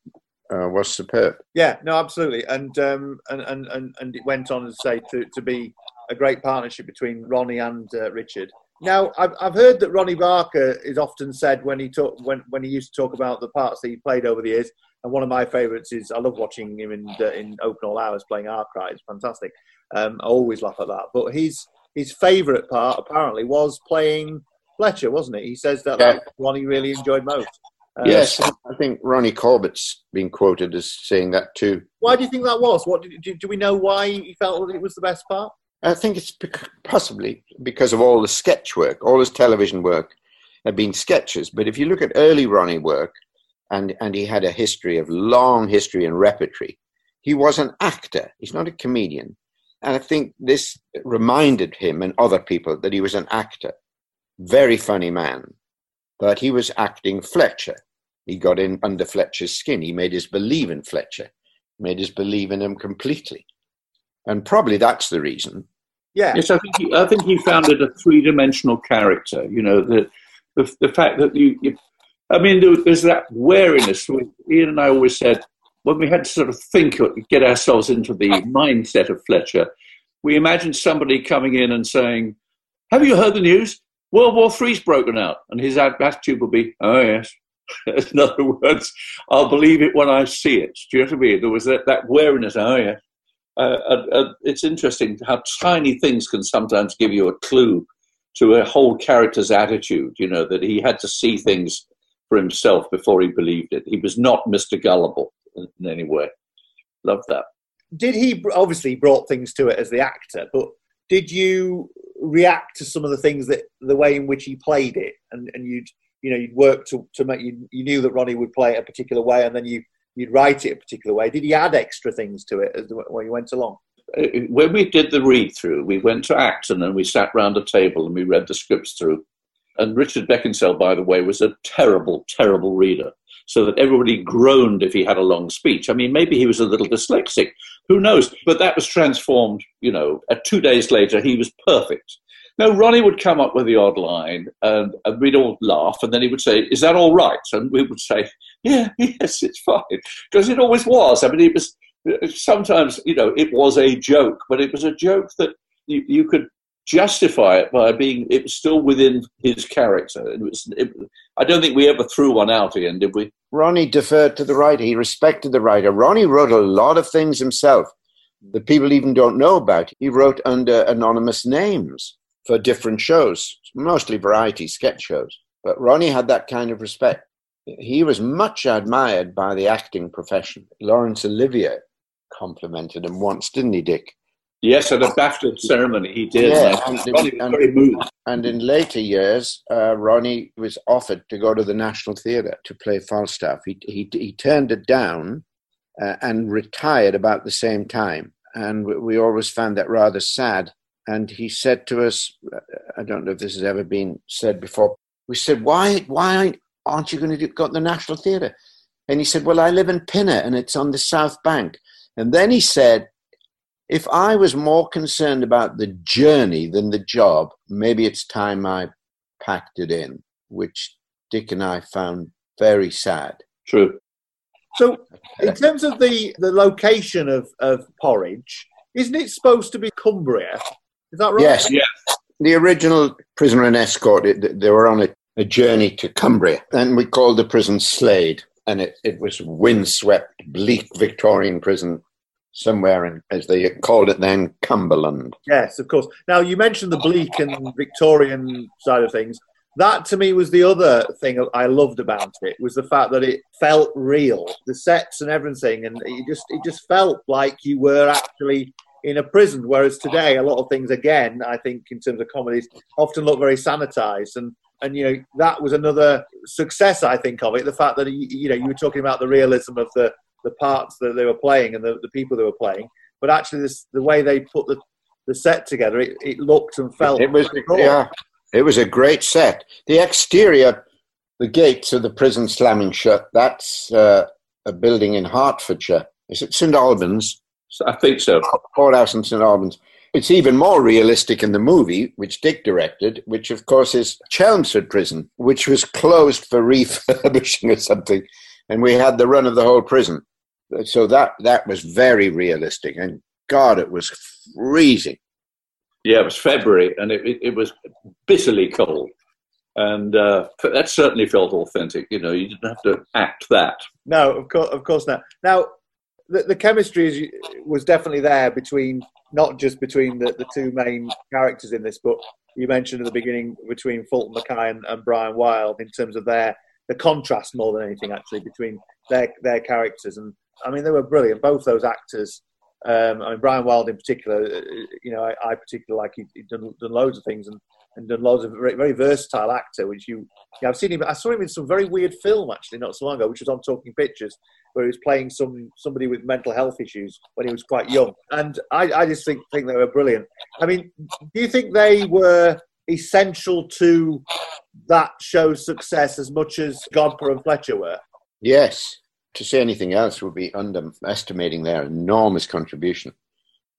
Speaker 5: uh, was superb.
Speaker 3: Yeah, no, absolutely, and um, and, and and and it went on to say to, to be a great partnership between Ronnie and uh, Richard. Now, I've I've heard that Ronnie Barker is often said when he talk when when he used to talk about the parts that he played over the years, and one of my favourites is I love watching him in uh, in Open All Hours playing Arkwright. It's fantastic. Um, I always laugh at that. But his his favourite part apparently was playing Fletcher, wasn't it? He says that
Speaker 5: Yeah.
Speaker 3: that's one he really enjoyed most. Uh,
Speaker 5: yes, I think Ronnie Corbett's been quoted as saying that too.
Speaker 3: Why do you think that was? What do, do we know why he felt that it was the best part?
Speaker 5: I think it's possibly because of all the sketch work, all his television work had been sketches. But if you look at early Ronnie work, and, and he had a history of long history and repertory, he was an actor. He's not a comedian. And I think this reminded him and other people that he was an actor. Very funny man. But he was acting Fletcher. He got in under Fletcher's skin. He made us believe in Fletcher, made us believe in him completely. And probably that's the reason
Speaker 3: Yeah.
Speaker 4: Yes, I think he, I think he founded a three-dimensional character. You know, the the, the fact that you, you I mean, there, there's that wariness. Ian and I always said when we had to sort of think, get ourselves into the mindset of Fletcher, we imagined somebody coming in and saying, "Have you heard the news? World War Three's broken out, and his attitude would be, "Oh yes." In other words, I'll believe it when I see it. Do you know what I mean? There was that, that wariness. Oh yeah. Uh, uh, uh, it's interesting how tiny things can sometimes give you a clue to a whole character's attitude. You know that he had to see things for himself before he believed it. He was not Mr. Gullible in, in any way. Love that.
Speaker 3: Did he obviously brought things to it as the actor, but did you react to some of the things that the way in which he played it, and, and you'd you know you'd work to, to make you, you knew that Ronnie would play it a particular way, and then you you'd write it a particular way. Did he add extra things to it as the, when you went along?
Speaker 4: Uh, when we did the read through, we went to Acton and we sat round a table and we read the scripts through. And Richard Beckinsale, by the way, was a terrible, terrible reader, so that everybody groaned if he had a long speech. I mean, maybe he was a little dyslexic, who knows? But that was transformed, you know, uh, two days later, he was perfect. No, Ronnie would come up with the odd line, and, and, we'd all laugh, and then he would say, "Is that all right?" And we would say, "Yeah, yes, it's fine," because it always was. I mean, it was sometimes, you know, it was a joke, but it was a joke that you, you could justify it by being it was still within his character. It was. It, I don't think we ever threw one out, Ian, did we?
Speaker 5: Ronnie deferred to the writer. He respected the writer. Ronnie wrote a lot of things himself that people even don't know about. He wrote under anonymous names for different shows, mostly variety sketch shows. But Ronnie had that kind of respect. He was much admired by the acting profession. Laurence Olivier complimented him once, didn't he, Dick?
Speaker 4: Yes, at a BAFTA ceremony he did.
Speaker 5: Yeah,
Speaker 4: and,
Speaker 5: and,
Speaker 4: very moved.
Speaker 5: and in later years, uh, Ronnie was offered to go to the National Theatre to play Falstaff. He, he, he turned it down uh, and retired about the same time. And we, we always found that rather sad and he said to us, I don't know if this has ever been said before. We said, "Why, why aren't you going to do, go to the National Theatre?" And he said, "Well, I live in Pinner, and it's on the South Bank." And then he said, "If I was more concerned about the journey than the job, maybe it's time I packed it in." Which Dick and I found very sad.
Speaker 4: True.
Speaker 3: So, in terms of the the location of of Porridge, isn't it supposed to be Cumbria? Is that right?
Speaker 5: Yes. yes. The original prisoner and escort, it, they were on a, a, journey to Cumbria, and we called the prison Slade, and it, it was windswept, bleak Victorian prison somewhere in, as they called it then, Cumberland.
Speaker 3: Yes, of course. Now, you mentioned the bleak and Victorian side of things. That to me was the other thing I loved about it was the fact that it felt real, the sets and everything, and it just it just felt like you were actually in a prison. Whereas today, a lot of things, again, I think in terms of comedies, often look very sanitized. And and you know that was another success, I think, of it. The fact that you know you were talking about the realism of the the parts that they were playing and the, the people they were playing, but actually this the way they put the the set together, it, it looked and felt.
Speaker 5: It was yeah, it was a great set. The exterior, the gates of the prison slamming shut. That's uh, a building in Hertfordshire. Is it St Albans?
Speaker 4: I think so.
Speaker 5: Courthouse in St Albans. It's even more realistic in the movie, which Dick directed, which of course is Chelmsford Prison, which was closed for refurbishing or something, and we had the run of the whole prison. So that that was very realistic, and God, it was freezing.
Speaker 4: Yeah, it was February, and it, it, it was bitterly cold, and uh, that certainly felt authentic. You know, you didn't have to act that.
Speaker 3: No, of course, of course not. Now, the, the chemistry is, was definitely there between not just between the, the two main characters in this, but you mentioned at the beginning between Fulton Mackay and, and Brian Wilde in terms of their the contrast more than anything actually between their their characters and I mean they were brilliant both those actors um, I mean Brian Wilde in particular uh, you know I, I particularly like he, he'd done, done loads of things and and done loads of very, very versatile actor which you yeah I've seen him I saw him in some very weird film actually not so long ago which was on Talking Pictures where he was playing some somebody with mental health issues when he was quite young. And I, I just think think they were brilliant. I mean, do you think they were essential to that show's success as much as Godber and Fletcher were?
Speaker 5: Yes. To say anything else would be underestimating their enormous contribution.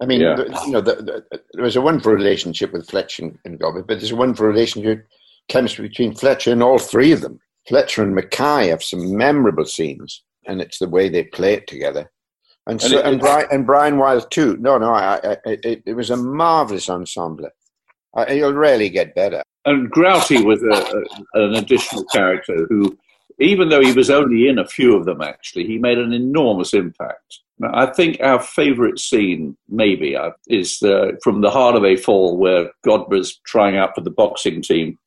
Speaker 5: I mean, yeah. the, you know, the, the, there was a wonderful relationship with Fletcher and, and but there's a wonderful relationship, chemistry between Fletcher and all three of them. Fletcher and Mackay have some memorable scenes and it's the way they play it together. And so, and, Brian, and Brian Wilde too. No, no, I, I, it, it was a marvelous ensemble. I, you'll rarely get better.
Speaker 4: And Grouty was a, a, an additional character who, even though he was only in a few of them, actually, he made an enormous impact. Now, I think our favourite scene, maybe, uh, is uh, from the a Fall, where Godber's trying out for the boxing team,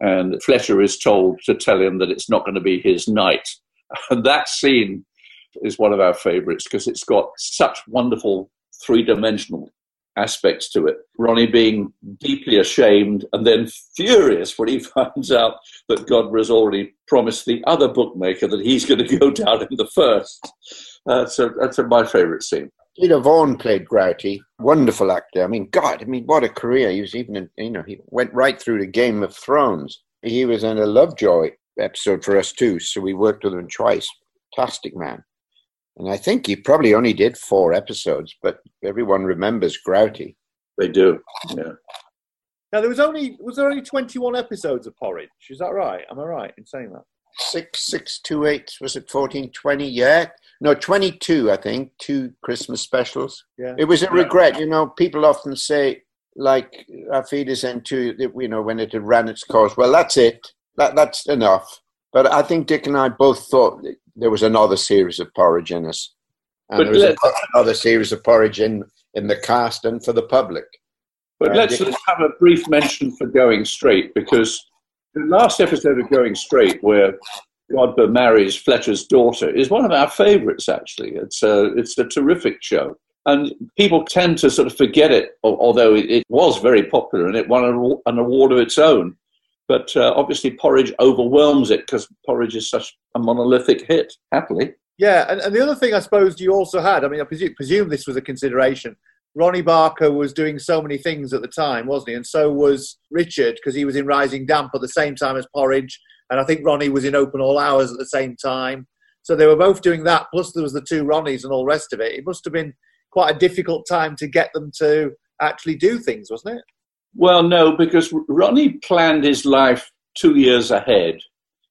Speaker 4: and Fletcher is told to tell him that it's not going to be his night. And that scene is one of our favourites because it's got such wonderful three dimensional aspects to it. Ronnie being deeply ashamed and then furious when he finds out that Godber has already promised the other bookmaker that he's going to go down in the first. Uh, so that's my favourite scene.
Speaker 5: Peter Vaughan played Grouty, wonderful actor. I mean, God, I mean, what a career! He was even, in, you know, he went right through the Game of Thrones. He was in a Lovejoy episode for us too, so we worked with him twice. Fantastic man. And I think he probably only did four episodes, but everyone remembers Grouty.
Speaker 4: They do, yeah.
Speaker 3: Now there was only was there only twenty one episodes of Porridge? Is that right? Am I right in saying that?
Speaker 5: Six six two eight was it fourteen twenty? Yeah, no twenty two. I think two Christmas specials.
Speaker 3: Yeah,
Speaker 5: it was a regret. You know, people often say like Afidis into you know when it had ran its course. Well, that's it. That that's enough. But I think Dick and I both thought there was another series of porridge in us. And
Speaker 4: But
Speaker 5: there was another series of porridge in, in the cast and for the public.
Speaker 4: But
Speaker 5: Uh,
Speaker 4: let's just have a brief mention for Going Straight because the last episode of Going Straight, where Godber marries Fletcher's daughter, is one of our favourites. Actually, it's a it's a terrific show, and people tend to sort of forget it, although it, was very popular and it won an award of its own. But uh, obviously, Porridge overwhelms it because Porridge is such a monolithic hit. Happily,
Speaker 3: Yeah, and, and the other thing I suppose you also had, I mean, I presume, presume this was a consideration. Ronnie Barker was doing so many things at the time, wasn't he? And so was Richard, because he was in Rising Damp at the same time as Porridge. And I think Ronnie was in Open All Hours at the same time. So they were both doing that, plus there was the two Ronnies and all the rest of it. It must have been quite a difficult time to get them to actually do things, wasn't it?
Speaker 4: Well, no, because Ronnie planned his life two years ahead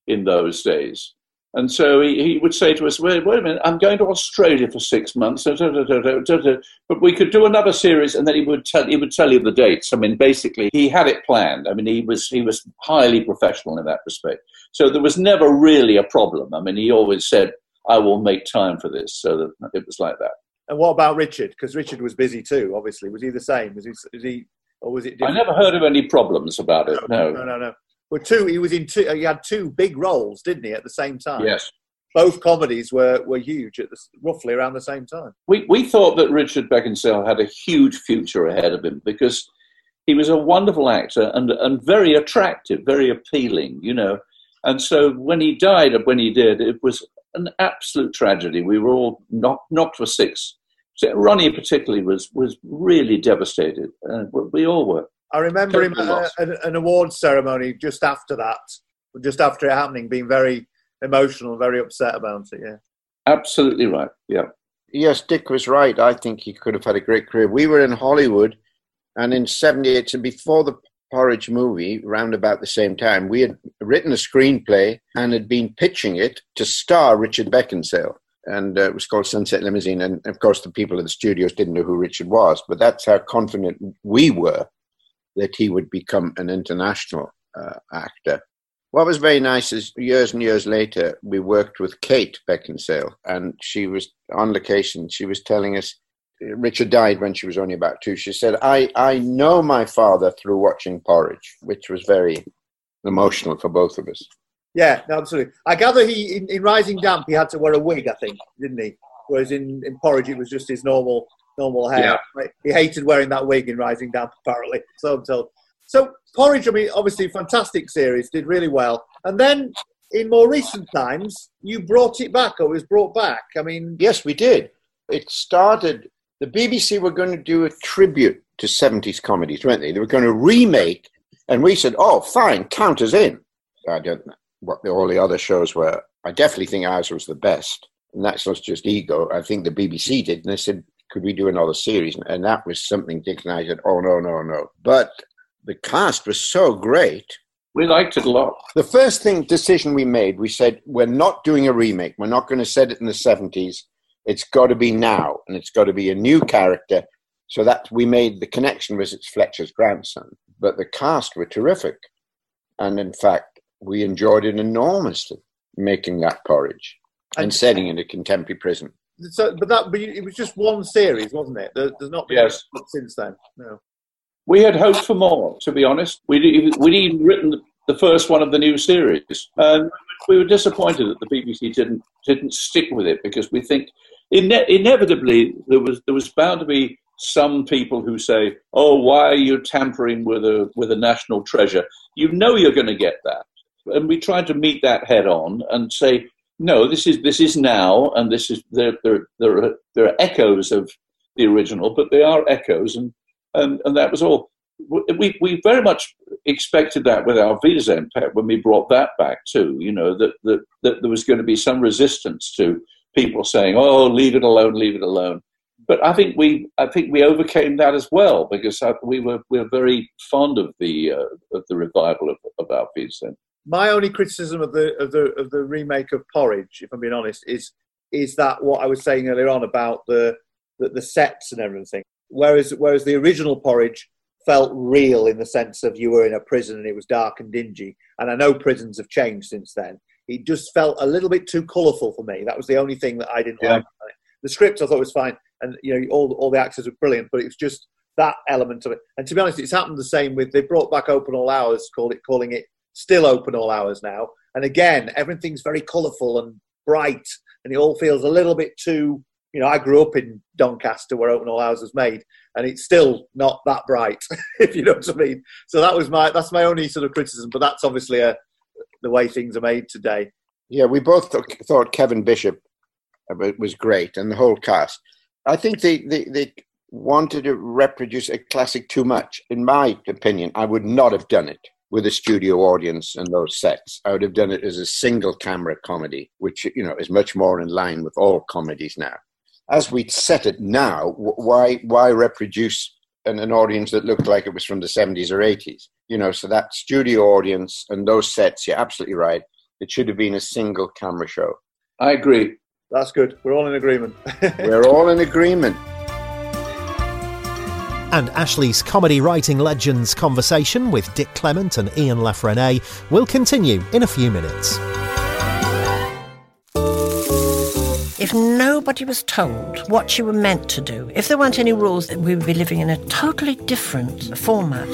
Speaker 4: in those days. And so he, he would say to us, wait, wait a minute, I'm going to Australia for six months, but we could do another series, and then he would tell he would tell you the dates. I mean, basically, he had it planned. I mean, he was he was highly professional in that respect. So there was never really a problem. I mean, he always said, "I will make time for this," so it was like that.
Speaker 3: And what about Richard? Because Richard was busy too, obviously. Was he the same? Was he, was he or was it
Speaker 4: I never heard of any problems about it. No.
Speaker 3: No, no, no. Well, two. He was in two. He had two big roles, didn't he, at the same time?
Speaker 4: Yes.
Speaker 3: Both comedies were, were huge at the, roughly around the same time.
Speaker 4: We, we thought that Richard Beckinsale had a huge future ahead of him because he was a wonderful actor and, and very attractive, very appealing, you know. And so when he died, when he did, it was an absolute tragedy. We were all knocked, knocked for six. So Ronnie particularly was, was really devastated. Uh, we all were.
Speaker 3: I remember him at a- an, an awards ceremony just after that, just after it happening, being very emotional, very upset about it. Yeah.
Speaker 4: Absolutely right. Yeah.
Speaker 5: Yes, Dick was right. I think he could have had a great career. We were in Hollywood, and in '78, and before the Porridge movie, round about the same time, we had written a screenplay and had been pitching it to star Richard Beckinsale. And uh, it was called Sunset Limousine. And of course, the people at the studios didn't know who Richard was, but that's how confident we were that he would become an international uh, actor. What was very nice is years and years later, we worked with Kate Beckinsale, and she was on location. She was telling us Richard died when she was only about two. She said, I, I know my father through watching Porridge, which was very emotional for both of us.
Speaker 3: Yeah, no, absolutely. I gather he in, in Rising Damp he had to wear a wig, I think, didn't he? Whereas in, in Porridge it was just his normal normal hair.
Speaker 4: Yeah.
Speaker 3: Right? He hated wearing that wig in Rising Damp, apparently. So I'm told. So Porridge, I mean, obviously fantastic series, did really well. And then in more recent times, you brought it back, or it was brought back. I mean,
Speaker 5: Yes, we did. It started, the BBC were going to do a tribute to 70s comedies, weren't they? They were going to remake, and we said, oh, fine, count us in. I don't know what the, all the other shows were. I definitely think ours was the best. And that's not just ego. I think the BBC did. And they said, could we do another series? And that was something Dick and I said, oh, no, no, no. But the cast was so great.
Speaker 4: We liked it a lot.
Speaker 5: The first thing decision we made, we said we're not doing a remake. We're not going to set it in the seventies. It's got to be now, and it's got to be a new character. So that we made the connection was it's Fletcher's grandson. But the cast were terrific. And in fact, we enjoyed it enormously making that porridge and, setting it in a contemporary prison.
Speaker 3: So, but that but it was just one series, wasn't it? There, there's not been
Speaker 4: Yes.
Speaker 3: much since then. No.
Speaker 4: We had hoped for more, to be honest. We'd, even- we'd even written the first one of the new series. And we were disappointed that the BBC didn't, didn't stick with it because we think ine- inevitably there was, there was bound to be some people who say, oh, why are you tampering with a, with a national treasure? You know you're going to get that. And we tried to meet that head on and say, no, this is, this is now, and this is, there, there, there, are, there are echoes of the original, but they are echoes. And and, and that was all. We, we very much expected that with Auf Wiedersehen Pet when we brought that back too. You know that, that that there was going to be some resistance to people saying, "Oh, leave it alone, leave it alone." But I think we I think we overcame that as well because we were we were very fond of the uh, of the revival of, of Auf Wiedersehen.
Speaker 3: My only criticism of the of the of the remake of Porridge, if I'm being honest, is is that what I was saying earlier on about the the, the sets and everything. Whereas whereas the original Porridge felt real in the sense of you were in a prison and it was dark and dingy. And I know prisons have changed since then. It just felt a little bit too colourful for me. That was the only thing that I didn't
Speaker 4: Yeah.
Speaker 3: like. The script I thought was fine, and you know all all the actors were brilliant, but it was just that element of it. And to be honest, it's happened the same with they brought back Open All Hours, called it calling it still Open All Hours now. And again, everything's very colourful and bright, and it all feels a little bit too. You know, I grew up in Doncaster where Open All Hours was made, and it's still not that bright, if you know what I mean. So that was my that's my only sort of criticism, but that's obviously a, the way things are made today.
Speaker 5: Yeah, we both th- thought Kevin Bishop uh, was great, and the whole cast. I think they, they, they wanted to reproduce a classic too much. In my opinion, I would not have done it with a studio audience and those sets. I would have done it as a single camera comedy, which you know is much more in line with all comedies now. As we set it now, why why reproduce an, an audience that looked like it was from the seventies or eighties? You know, so that studio audience and those sets, you're absolutely right. It should have been a single camera show.
Speaker 4: I agree.
Speaker 3: That's good. We're all in agreement.
Speaker 5: We're all in agreement.
Speaker 1: And Ashley's comedy writing legends conversation with Dick Clement and Ian La Frenais will continue in a few minutes.
Speaker 21: If nobody was told what you were meant to do, if there weren't any rules, we would be living in a totally different format.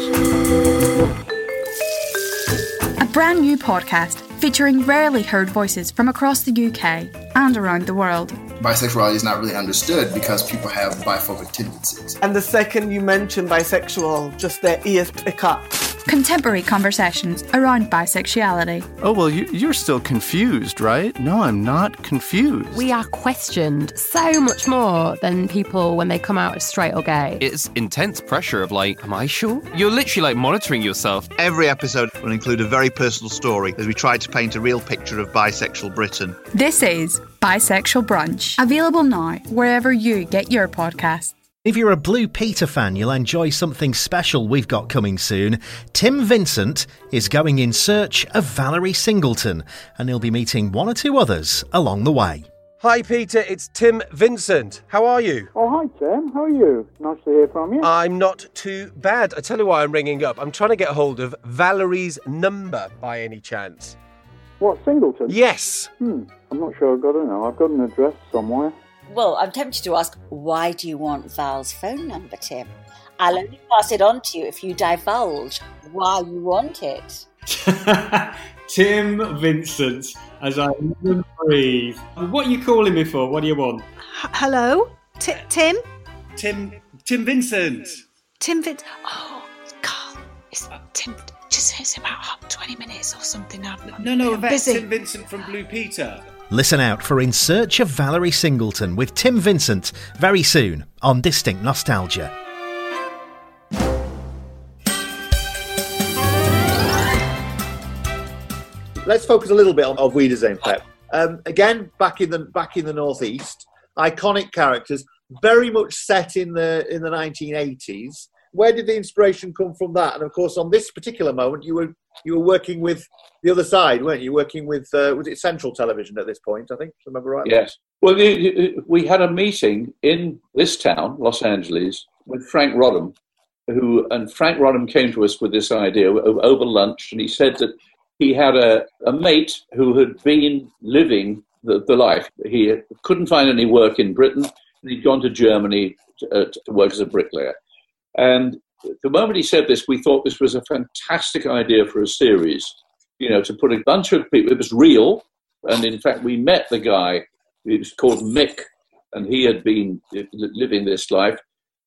Speaker 22: A brand new podcast featuring rarely heard voices from across the UK and around the world.
Speaker 23: Bisexuality is not really understood because people have biphobic tendencies.
Speaker 24: And the second you mention bisexual, just their ears pick up.
Speaker 22: Contemporary conversations around bisexuality.
Speaker 25: Oh, well, you, you're still confused, right? No, I'm not confused.
Speaker 26: We are questioned so much more than people when they come out as straight or gay.
Speaker 11: It's intense pressure of like, am I sure? You're literally like monitoring yourself.
Speaker 27: Every episode will include a very personal story as we try to paint a real picture of bisexual Britain.
Speaker 22: This is Bisexual Brunch. Available now wherever you get your podcasts.
Speaker 1: If you're a Blue Peter fan, you'll enjoy something special we've got coming soon. Tim Vincent is going in search of Valerie Singleton, and he'll be meeting one or two others along the way.
Speaker 28: Hi, Peter. It's Tim Vincent. How are you?
Speaker 29: Oh, hi, Tim. How are you? Nice to hear from you.
Speaker 28: I'm not too bad. I tell you why I'm ringing up. I'm trying to get hold of Valerie's number by any chance.
Speaker 29: What, Singleton?
Speaker 28: Yes.
Speaker 29: Hmm. I'm not sure I've got it now. I've got an address somewhere.
Speaker 30: Well, I'm tempted to ask, why do you want Val's phone number, Tim? I'll only pass it on to you if you divulge why you want it.
Speaker 31: Tim Vincent, as I breathe. What are you calling me for? What do you want?
Speaker 32: Hello? Ti Tim?
Speaker 31: Tim Tim Vincent.
Speaker 32: Tim Vincent. Oh, Carl. It's Tim. Just it's about 20 minutes or something. I'm, I'm
Speaker 31: No, no,
Speaker 32: I'm busy.
Speaker 31: Tim Vincent from Blue Peter.
Speaker 1: Listen out for In Search of Valerie Singleton with Tim Vincent very soon on Distinct Nostalgia.
Speaker 3: Let's focus a little bit on Auf Wiedersehen Pet. Um, again, back in the back in the northeast, iconic characters, very much set in the in the 1980s. Where did the inspiration come from that? And of course, on this particular moment, you were you were working with the other side, weren't you? Working with uh, was it Central Television at this point? I think, I remember right.
Speaker 4: Yes. Well, we had a meeting in this town, Los Angeles, with Franc Roddam, who and Franc Roddam came to us with this idea over lunch, and he said that he had a, a mate who had been living the, the life. He couldn't find any work in Britain, and he'd gone to Germany to, uh, to work as a bricklayer. And the moment he said this, we thought this was a fantastic idea for a series. You know, to put a bunch of people. It was real, and in fact, we met the guy. He was called Mick, and he had been living this life.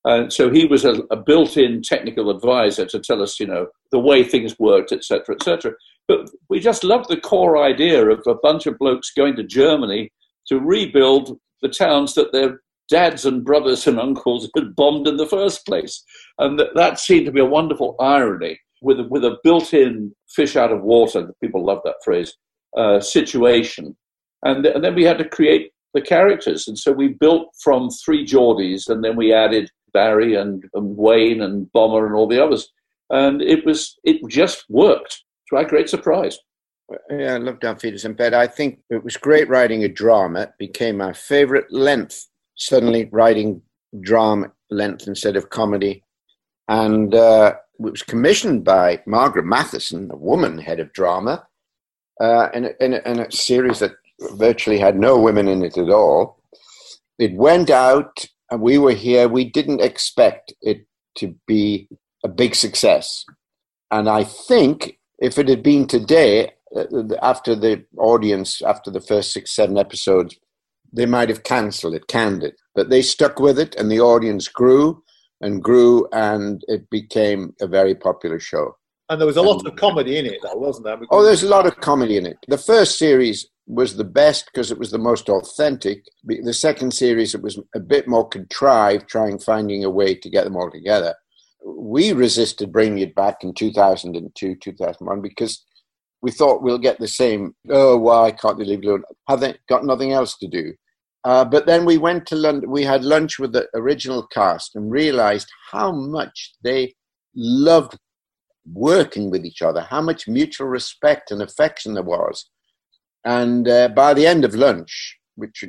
Speaker 4: And so he was a, a, built-in technical advisor to tell us, you know, the way things worked, etc., etc. But we just loved the core idea of a bunch of blokes going to Germany to rebuild the towns that their dads and brothers and uncles had bombed in the first place. And that, that seemed to be a wonderful irony with with a built-in fish out of water. People love that phrase. Uh, situation, and, and then we had to create the characters, and so we built from three Geordies, and then we added Barry and, and Wayne and Bomber and all the others, and it was it just worked to our great surprise.
Speaker 5: Yeah, I love Dan Feeders in bed. I think it was great writing a drama. It became my favorite length. Suddenly, writing drama length instead of comedy, and uh, it was commissioned by Margaret Matheson, a woman head of drama, uh, in, a, in, in a series that virtually had no women in it at all. It went out, and we were here. We didn't expect it to be a big success. And I think if it had been today, uh, after the audience, after the first six, seven episodes, they might have cancelled it, canned it. But they stuck with it, and the audience grew and grew, and it became a very popular show.
Speaker 3: And there was a lot of comedy in it, though, wasn't there?
Speaker 5: Because oh, there's a lot of comedy in it. The first series was the best because it was the most authentic. The second series, it was a bit more contrived, trying finding a way to get them all together. We resisted bringing it back in 2002, 2001 because we thought we'll get the same. Oh, why can't they leave alone? Have they got nothing else to do? Uh, but then we went to London. We had lunch with the original cast and realized how much they loved working with each other, how much mutual respect and affection there was. And uh, by the end of lunch, which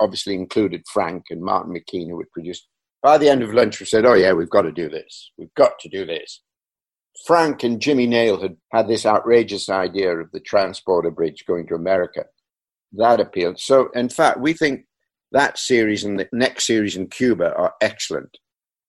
Speaker 5: obviously included Franc and Martin McKeand, who had produced, by the end of lunch, we said, Oh, yeah, we've got to do this. We've got to do this. Franc and Jimmy Nail had had this outrageous idea of the transporter bridge going to America. That appealed. So, in fact, we think that series and the next series in Cuba are excellent.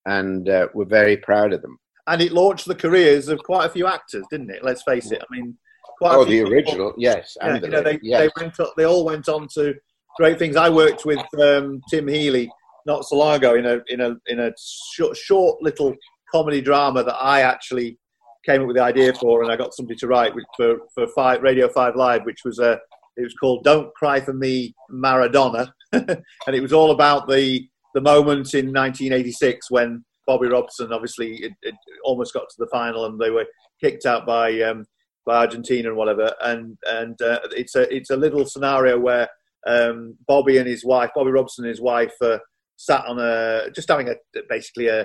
Speaker 5: And uh, we're very proud of them
Speaker 3: and it launched the careers of quite a few actors, didn't it? Let's face it. I mean,
Speaker 5: quite oh, the original, people, yes,
Speaker 3: yeah, you know, they, yes. they went up, they all went on to great things. I worked with um, Tim Healy not so long ago in a in a in a short, short little comedy drama that I actually came up with the idea for, and I got somebody to write for for five, Radio Five Live, which was a it was called "Don't Cry for Me, Maradona," and it was all about the the moment in 1986 when Bobby Robson, obviously, it, it, almost got to the final and they were kicked out by um, by Argentina and whatever. And and uh, it's a it's a little scenario where um, Bobby and his wife, Bobby Robson and his wife, uh, sat on a just having a basically a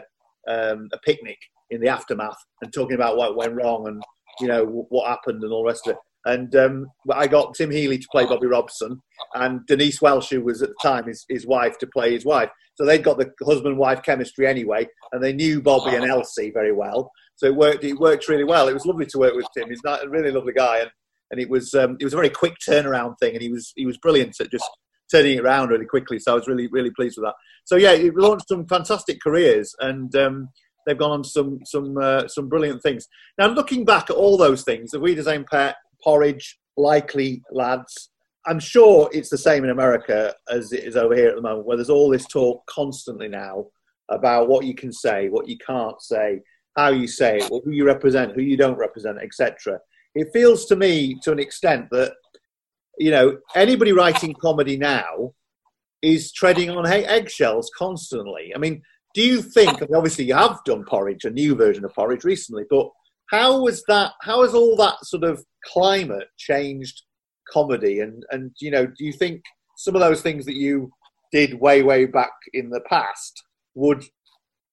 Speaker 3: um, a picnic in the aftermath and talking about what went wrong and you know what happened and all the rest of it. And um, I got Tim Healy to play Bobby Robson and Denise Welch, who was at the time his, his wife, to play his wife. So they'd got the husband wife chemistry anyway, and they knew Bobby and Elsie very well. So it worked. It worked really well. It was lovely to work with Tim. He's a really lovely guy, and and it was um, it was a very quick turnaround thing, and he was he was brilliant at just turning it around really quickly. So I was really really pleased with that. So yeah, it launched some fantastic careers, and um, they've gone on some some uh, some brilliant things. Now looking back at all those things, the Wiedersehen Pet, Porridge, Likely Lads, I'm sure it's the same in America as it is over here at the moment, where there's all this talk constantly now about what you can say, what you can't say, how you say it, who you represent, who you don't represent, etc. It feels to me, to an extent, that you know anybody writing comedy now is treading on eggshells constantly. I mean, do you think? I mean, obviously, you have done Porridge, a new version of Porridge recently, but how was that? How has all that sort of climate changed comedy and and you know do you think some of those things that you did way way back in the past would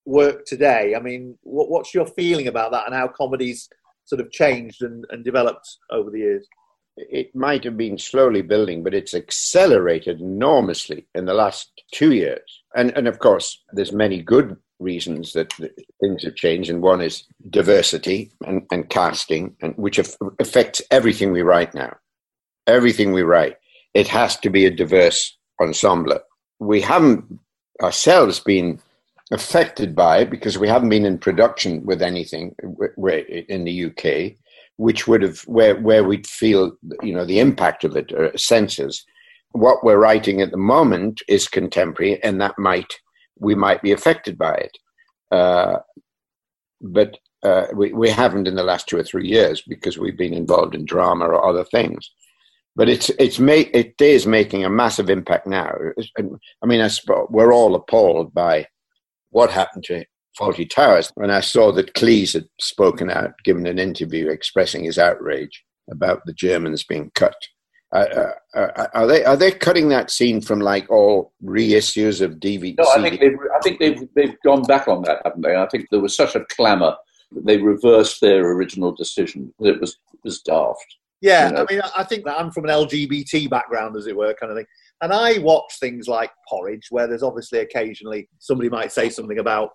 Speaker 3: work today i mean what, what's your feeling about that and how comedy's sort of changed and, and developed over the years
Speaker 5: it might have been slowly building but it's accelerated enormously in the last two years and and of course there's many good reasons that, that things have changed, and one is diversity and, and casting, and which af- affects everything we write now. Everything we write, it has to be a diverse ensemble. We haven't ourselves been affected by it because we haven't been in production with anything in the UK, which would have where where we'd feel you know the impact of it or senses. What we're writing at the moment is contemporary, and that might we might be affected by it, uh, but uh, we we haven't in the last two or three years because we've been involved in drama or other things. But it's it's make it is making a massive impact now. I mean, I we're all appalled by what happened to Fawlty Towers. When I saw that Cleese had spoken out, given an interview expressing his outrage about the Germans being cut. Uh, uh, uh, are they are they cutting that scene from like all reissues of DVD?
Speaker 4: No, I think they've I think they've they've gone back on that, haven't they? I think there was such a clamour that they reversed their original decision. It was it was daft.
Speaker 3: Yeah,
Speaker 4: you know?
Speaker 3: I mean, I think that I'm from an LGBT background, as it were, kind of thing. And I watch things like Porridge, where there's obviously occasionally somebody might say something about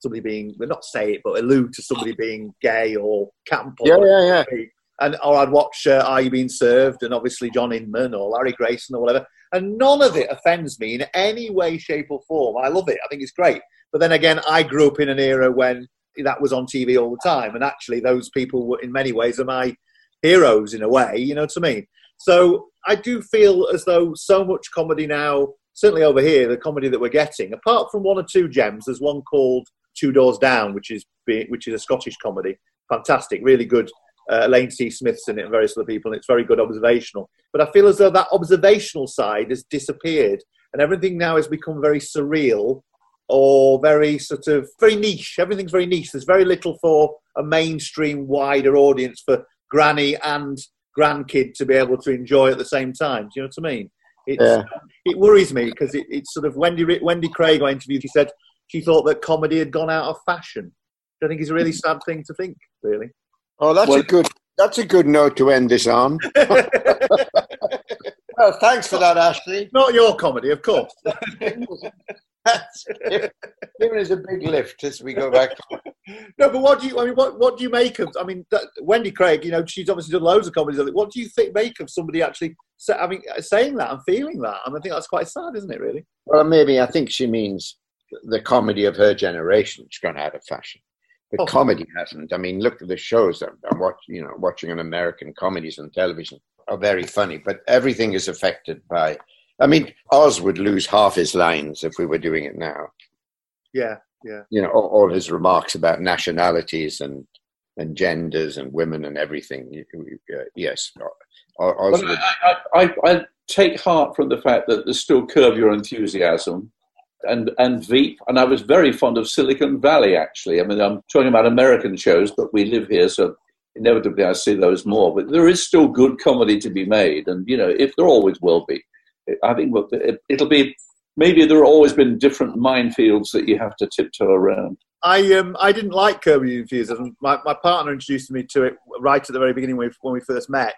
Speaker 3: somebody being, well, not say it, but allude to somebody being gay or camp. Or
Speaker 5: Yeah, yeah,
Speaker 3: yeah. And or I'd watch uh, Are You Being Served, and obviously John Inman or Larry Grayson or whatever, and none of it offends me in any way, shape, or form. I love it. I think it's great. But then again, I grew up in an era when that was on TV all the time, and actually, those people were in many ways are my heroes in a way. You know what I mean? So I do feel as though so much comedy now, certainly over here, the comedy that we're getting, apart from one or two gems, there's one called Two Doors Down, which is which is a Scottish comedy, fantastic, really good. Uh, Elaine C. Smith's in it and various other people, and it's very good observational. But I feel as though that observational side has disappeared, and everything now has become very surreal or very sort of very niche. Everything's very niche. There's very little for a mainstream, wider audience for granny and grandkid to be able to enjoy at the same time. Do you know what I mean? It's,
Speaker 5: Yeah.
Speaker 3: It worries me because it, it's sort of Wendy Wendy Craig I interviewed. She said she thought that comedy had gone out of fashion. I think is a really sad thing to think. Really.
Speaker 5: Oh, that's a good that's a good note to end this on. well, thanks for that, Ashley.
Speaker 3: Not your comedy, of course.
Speaker 5: That's giving us a big lift as we go back.
Speaker 3: No, but what do you? I mean, what what do you make of? I mean, that, Wendy Craig. You know, she's obviously done loads of comedies. What do you think make of somebody actually? Say, I mean, saying that and feeling that, and I think that's quite sad, isn't it? Really.
Speaker 5: Well, maybe I think she means the comedy of her generation has gone out of fashion. The
Speaker 3: Oh.
Speaker 5: comedy hasn't. I mean, look at the shows that I'm watching. You know, watching on American comedies on television are very funny, but everything is affected by. I mean, Oz would lose half his lines if we were doing it now.
Speaker 3: Yeah, yeah.
Speaker 5: You know, all, all his remarks about nationalities and and genders and women and everything. You- you- uh, yes, Oz
Speaker 4: But
Speaker 5: would.
Speaker 4: I, I, I, I take heart from the fact that there's still Curb Your Enthusiasm and, and Veep. And I was very fond of Silicon Valley, actually. I mean, I'm talking about American shows, but we live here, so inevitably I see those more. But there is still good comedy to be made. And, you know, if there always will be, I think it'll be maybe there have always been different minefields that you have to tiptoe around.
Speaker 3: I um I didn't like Your Enthusiasm. My my partner introduced me to it right at the very beginning when we, when we first met.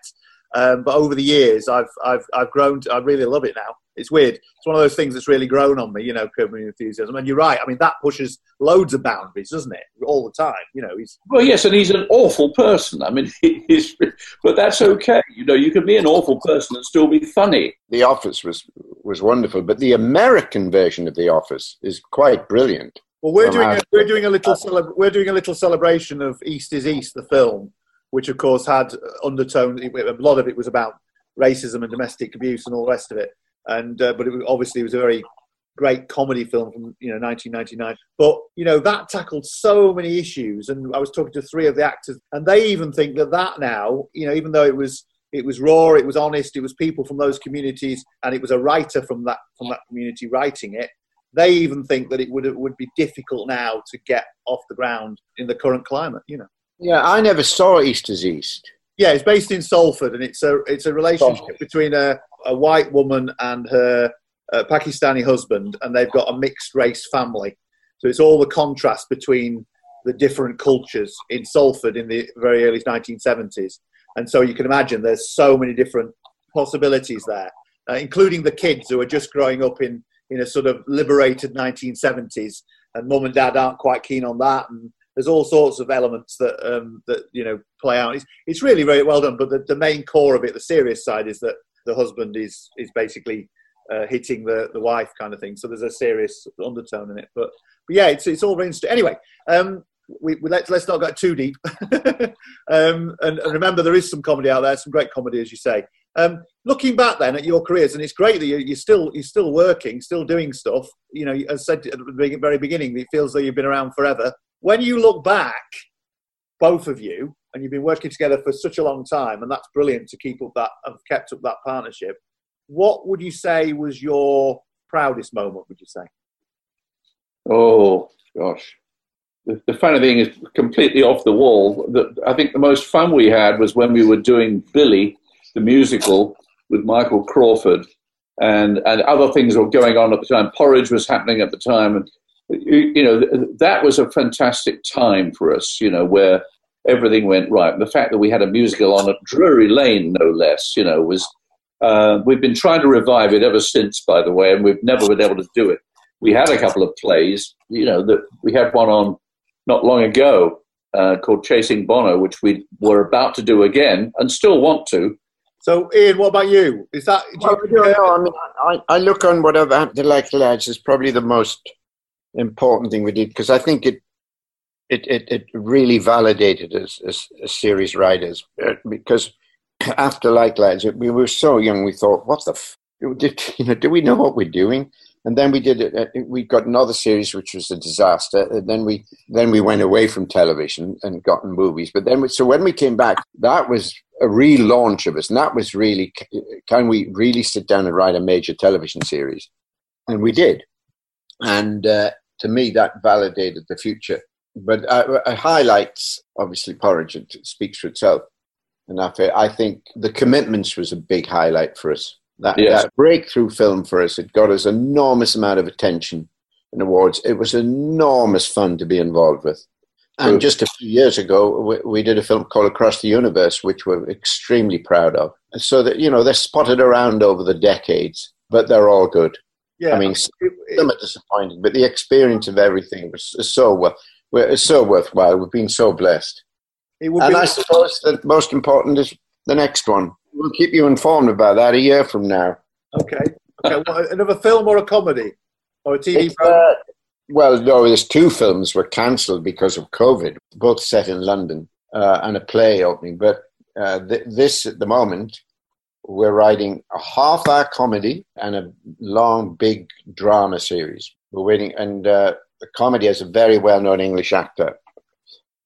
Speaker 3: Um, but over the years, I've I've I've grown. To, I really love it now. It's weird. It's one of those things that's really grown on me. You know, Curb Your Enthusiasm. And you're right. I mean, that pushes loads of boundaries, doesn't it? All the time. You know, he's
Speaker 4: Well, yes, and he's an awful person. I mean, he's, but that's okay. You know, you can be an awful person and still be funny.
Speaker 5: The Office was was wonderful, but the American version of The Office is quite brilliant.
Speaker 3: Well, we're doing a,
Speaker 5: I-
Speaker 3: we're doing a little celeb- we're doing a little celebration of East is East, the film, which of course had undertone. A lot of it was about racism and domestic abuse and all the rest of it. And uh, but it was, obviously it was a very great comedy film from you know 1999. But you know that tackled so many issues. And I was talking to three of the actors, and they even think that that now, you know, even though it was it was raw, it was honest, it was people from those communities, and it was a writer from that from that community writing it they even think that it would it would be difficult now to get off the ground in the current climate. You know.
Speaker 5: Yeah, I never saw East is East.
Speaker 3: Yeah, it's based in Salford, and it's a it's a relationship between a, a white woman and her uh, Pakistani husband, and they've got a mixed race family. So it's all the contrast between the different cultures in Salford in the very early 1970s, and so you can imagine there's so many different possibilities there, uh, including the kids who are just growing up in in a sort of liberated 1970s and mum and dad aren't quite keen on that, and there's all sorts of elements that um, that you know play out. It's, it's really very well done, but the, the main core of it, the serious side, is that the husband is is basically uh, hitting the, the wife kind of thing. So there's a serious undertone in it. But, but yeah, it's it's all very interesting. Anyway, um, we, we let's let's not get too deep. um, and, and, remember, there is some comedy out there, some great comedy, as you say. Um, looking back then at your careers, and it's great that you're, you're, still you're still working, still doing stuff. You know, as I said at the very beginning, it feels like you've been around forever. When you look back, both of you, and you've been working together for such a long time, and that's brilliant to keep up that have kept up that partnership. What would you say was your proudest moment? Would you say?
Speaker 4: Oh gosh, the, the funny thing is completely off the wall. The, I think the most fun we had was when we were doing Billy, the musical, with Michael Crawford, and and other things were going on at the time. Porridge was happening at the time, and you, you know that was a fantastic time for us. You know where everything went right. And the fact that we had a musical on at Drury Lane, no less, you know, was. Uh, we've been trying to revive it ever since, by the way, and we've never been able to do it. We had a couple of plays, you know, that we had one on not long ago uh, called Chasing Bono, which we were about to do again and still want to.
Speaker 3: So, Ian, what about you? Is that?
Speaker 5: Well, you know, I mean, I, I look on whatever happened to Likely Lads as probably the most important thing we did because I think it it, it, it really validated us as, as series writers uh, because after Likely Lads, we were so young, we thought, what the f- did, you know, do we know what we're doing? And then we did it. Uh, we got another series which was a disaster. And then we then we went away from television and got movies. But then, we, so when we came back, that was a relaunch of us, and that was really can we really sit down and write a major television series? And we did. And uh, to me, that validated the future but uh, it highlights obviously porridge. It speaks for itself. And I, I think the commitments was a big highlight for us. That, yes. that breakthrough film for us, it got us enormous amount of attention and awards. It was enormous fun to be involved with. And just a few years ago, we, we, did a film called Across the Universe, which we're extremely proud of. So that you know they're spotted around over the decades, but they're all good. Yeah, I mean, some are disappointing, but the experience of everything was so well it's so worthwhile. We've been so blessed. and be- I suppose the most important is the next one. We'll keep you informed about that a year from now.
Speaker 3: Okay. okay. Well, another film or a comedy or a TV program? Uh,
Speaker 5: well, no, there's two films were cancelled because of COVID, both set in London, uh, and a play opening. But uh, th- this, at the moment, we're writing a half-hour comedy and a long, big drama series. We're waiting, and uh, the comedy has a very well known English actor,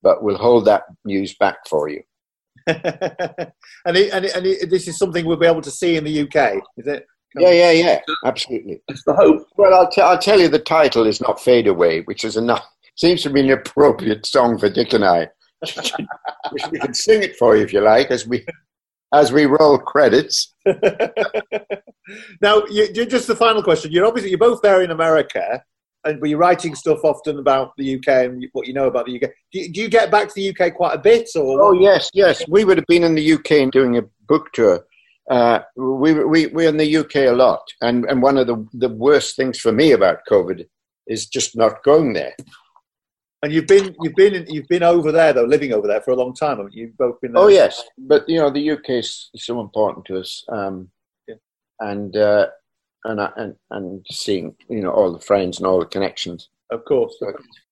Speaker 5: but we'll hold that news back for you.
Speaker 3: and, it, and, it, and it, this is something we'll be able to see in the UK, is it?
Speaker 5: Yeah, yeah, yeah, absolutely.
Speaker 4: It's the hope.
Speaker 5: Well, I'll, t- I'll tell you the title is not Fade Away, which is enough. Seems to be an appropriate song for Dick and I. we can sing it for you if you like, as we as we roll credits.
Speaker 3: now, you, just the final question. You're obviously you're both there in America and were you writing stuff often about the UK and what you know about the UK? Do you, do you, get back to the UK quite a bit? Or
Speaker 5: oh yes, yes, we would have been in the UK doing a book tour. Uh, we we we're in the UK a lot, and and one of the the worst things for me about COVID is just not going there.
Speaker 3: And you've been you've been you've been over there though, living over there for a long time, haven't you? You've both been. There.
Speaker 5: Oh yes, but you know the UK is so important to us, um, yeah. and. Uh, and and and seeing you know all the friends and all the connections.
Speaker 3: Of course.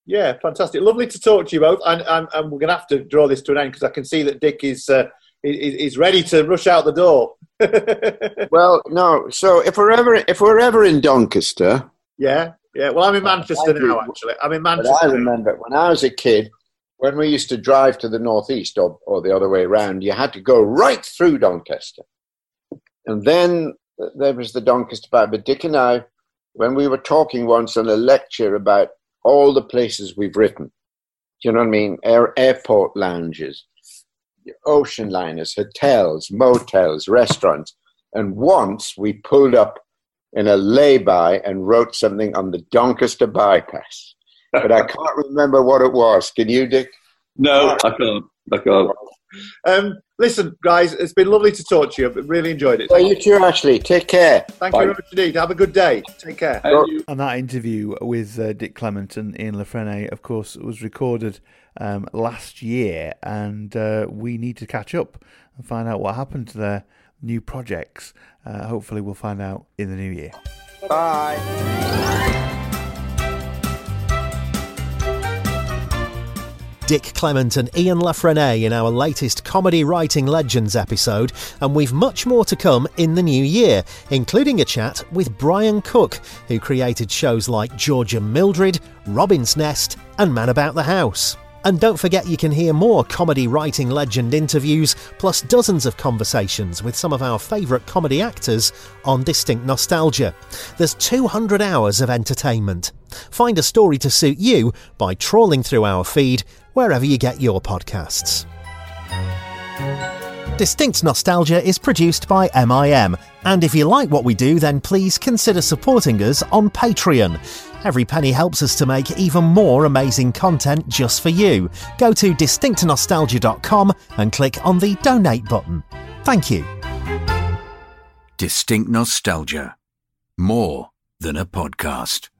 Speaker 3: Yeah, fantastic. Lovely to talk to you both. And, and, and we're going to have to draw this to an end because I can see that Dick is, uh, is, is ready to rush out the door.
Speaker 5: well, no. So if we're ever if we're ever in Doncaster,
Speaker 3: yeah, yeah. Well, I'm in Manchester now. Actually, I'm in Manchester.
Speaker 5: But I remember when I was a kid, when we used to drive to the northeast or, or the other way around, you had to go right through Doncaster, and then there was the Doncaster Bar. But Dick and I, when we were talking once on a lecture about all the places we've written, do you know what I mean? Air, airport lounges, ocean liners, hotels, motels, restaurants. And once we pulled up in a lay-by and wrote something on the Doncaster bypass. But I can't remember what it was. Can you, Dick?
Speaker 4: No, I can't. D'accord.
Speaker 3: Um, listen, guys, it's been lovely to talk to you. I've really enjoyed it.
Speaker 5: Well, you too, Ashley. Take care.
Speaker 3: Thank you very much indeed. Have a good day. Take care.
Speaker 33: And that interview with uh, Dick Clement and Ian La Frenais, of course, was recorded um, last year, and uh, we need to catch up and find out what happened to their new projects. Uh, hopefully, we'll find out in the new year.
Speaker 5: Bye.
Speaker 1: Dick Clement and Ian La Frenais in our latest Comedy Writing Legends episode, and we've much more to come in the new year, including a chat with Brian Cooke, who created shows like George and Mildred, Robin's Nest, and Man About the House. And don't forget you can hear more comedy writing legend interviews, plus dozens of conversations with some of our favourite comedy actors on Distinct Nostalgia. There's 200 hours of entertainment. Find a story to suit you by trawling through our feed wherever you get your podcasts. Distinct Nostalgia is produced by MIM, and if you like what we do, then please consider supporting us on Patreon. Every penny helps us to make even more amazing content just for you. Go to distinctnostalgia.com and click on the donate button. Thank you.
Speaker 34: Distinct Nostalgia. More than a podcast.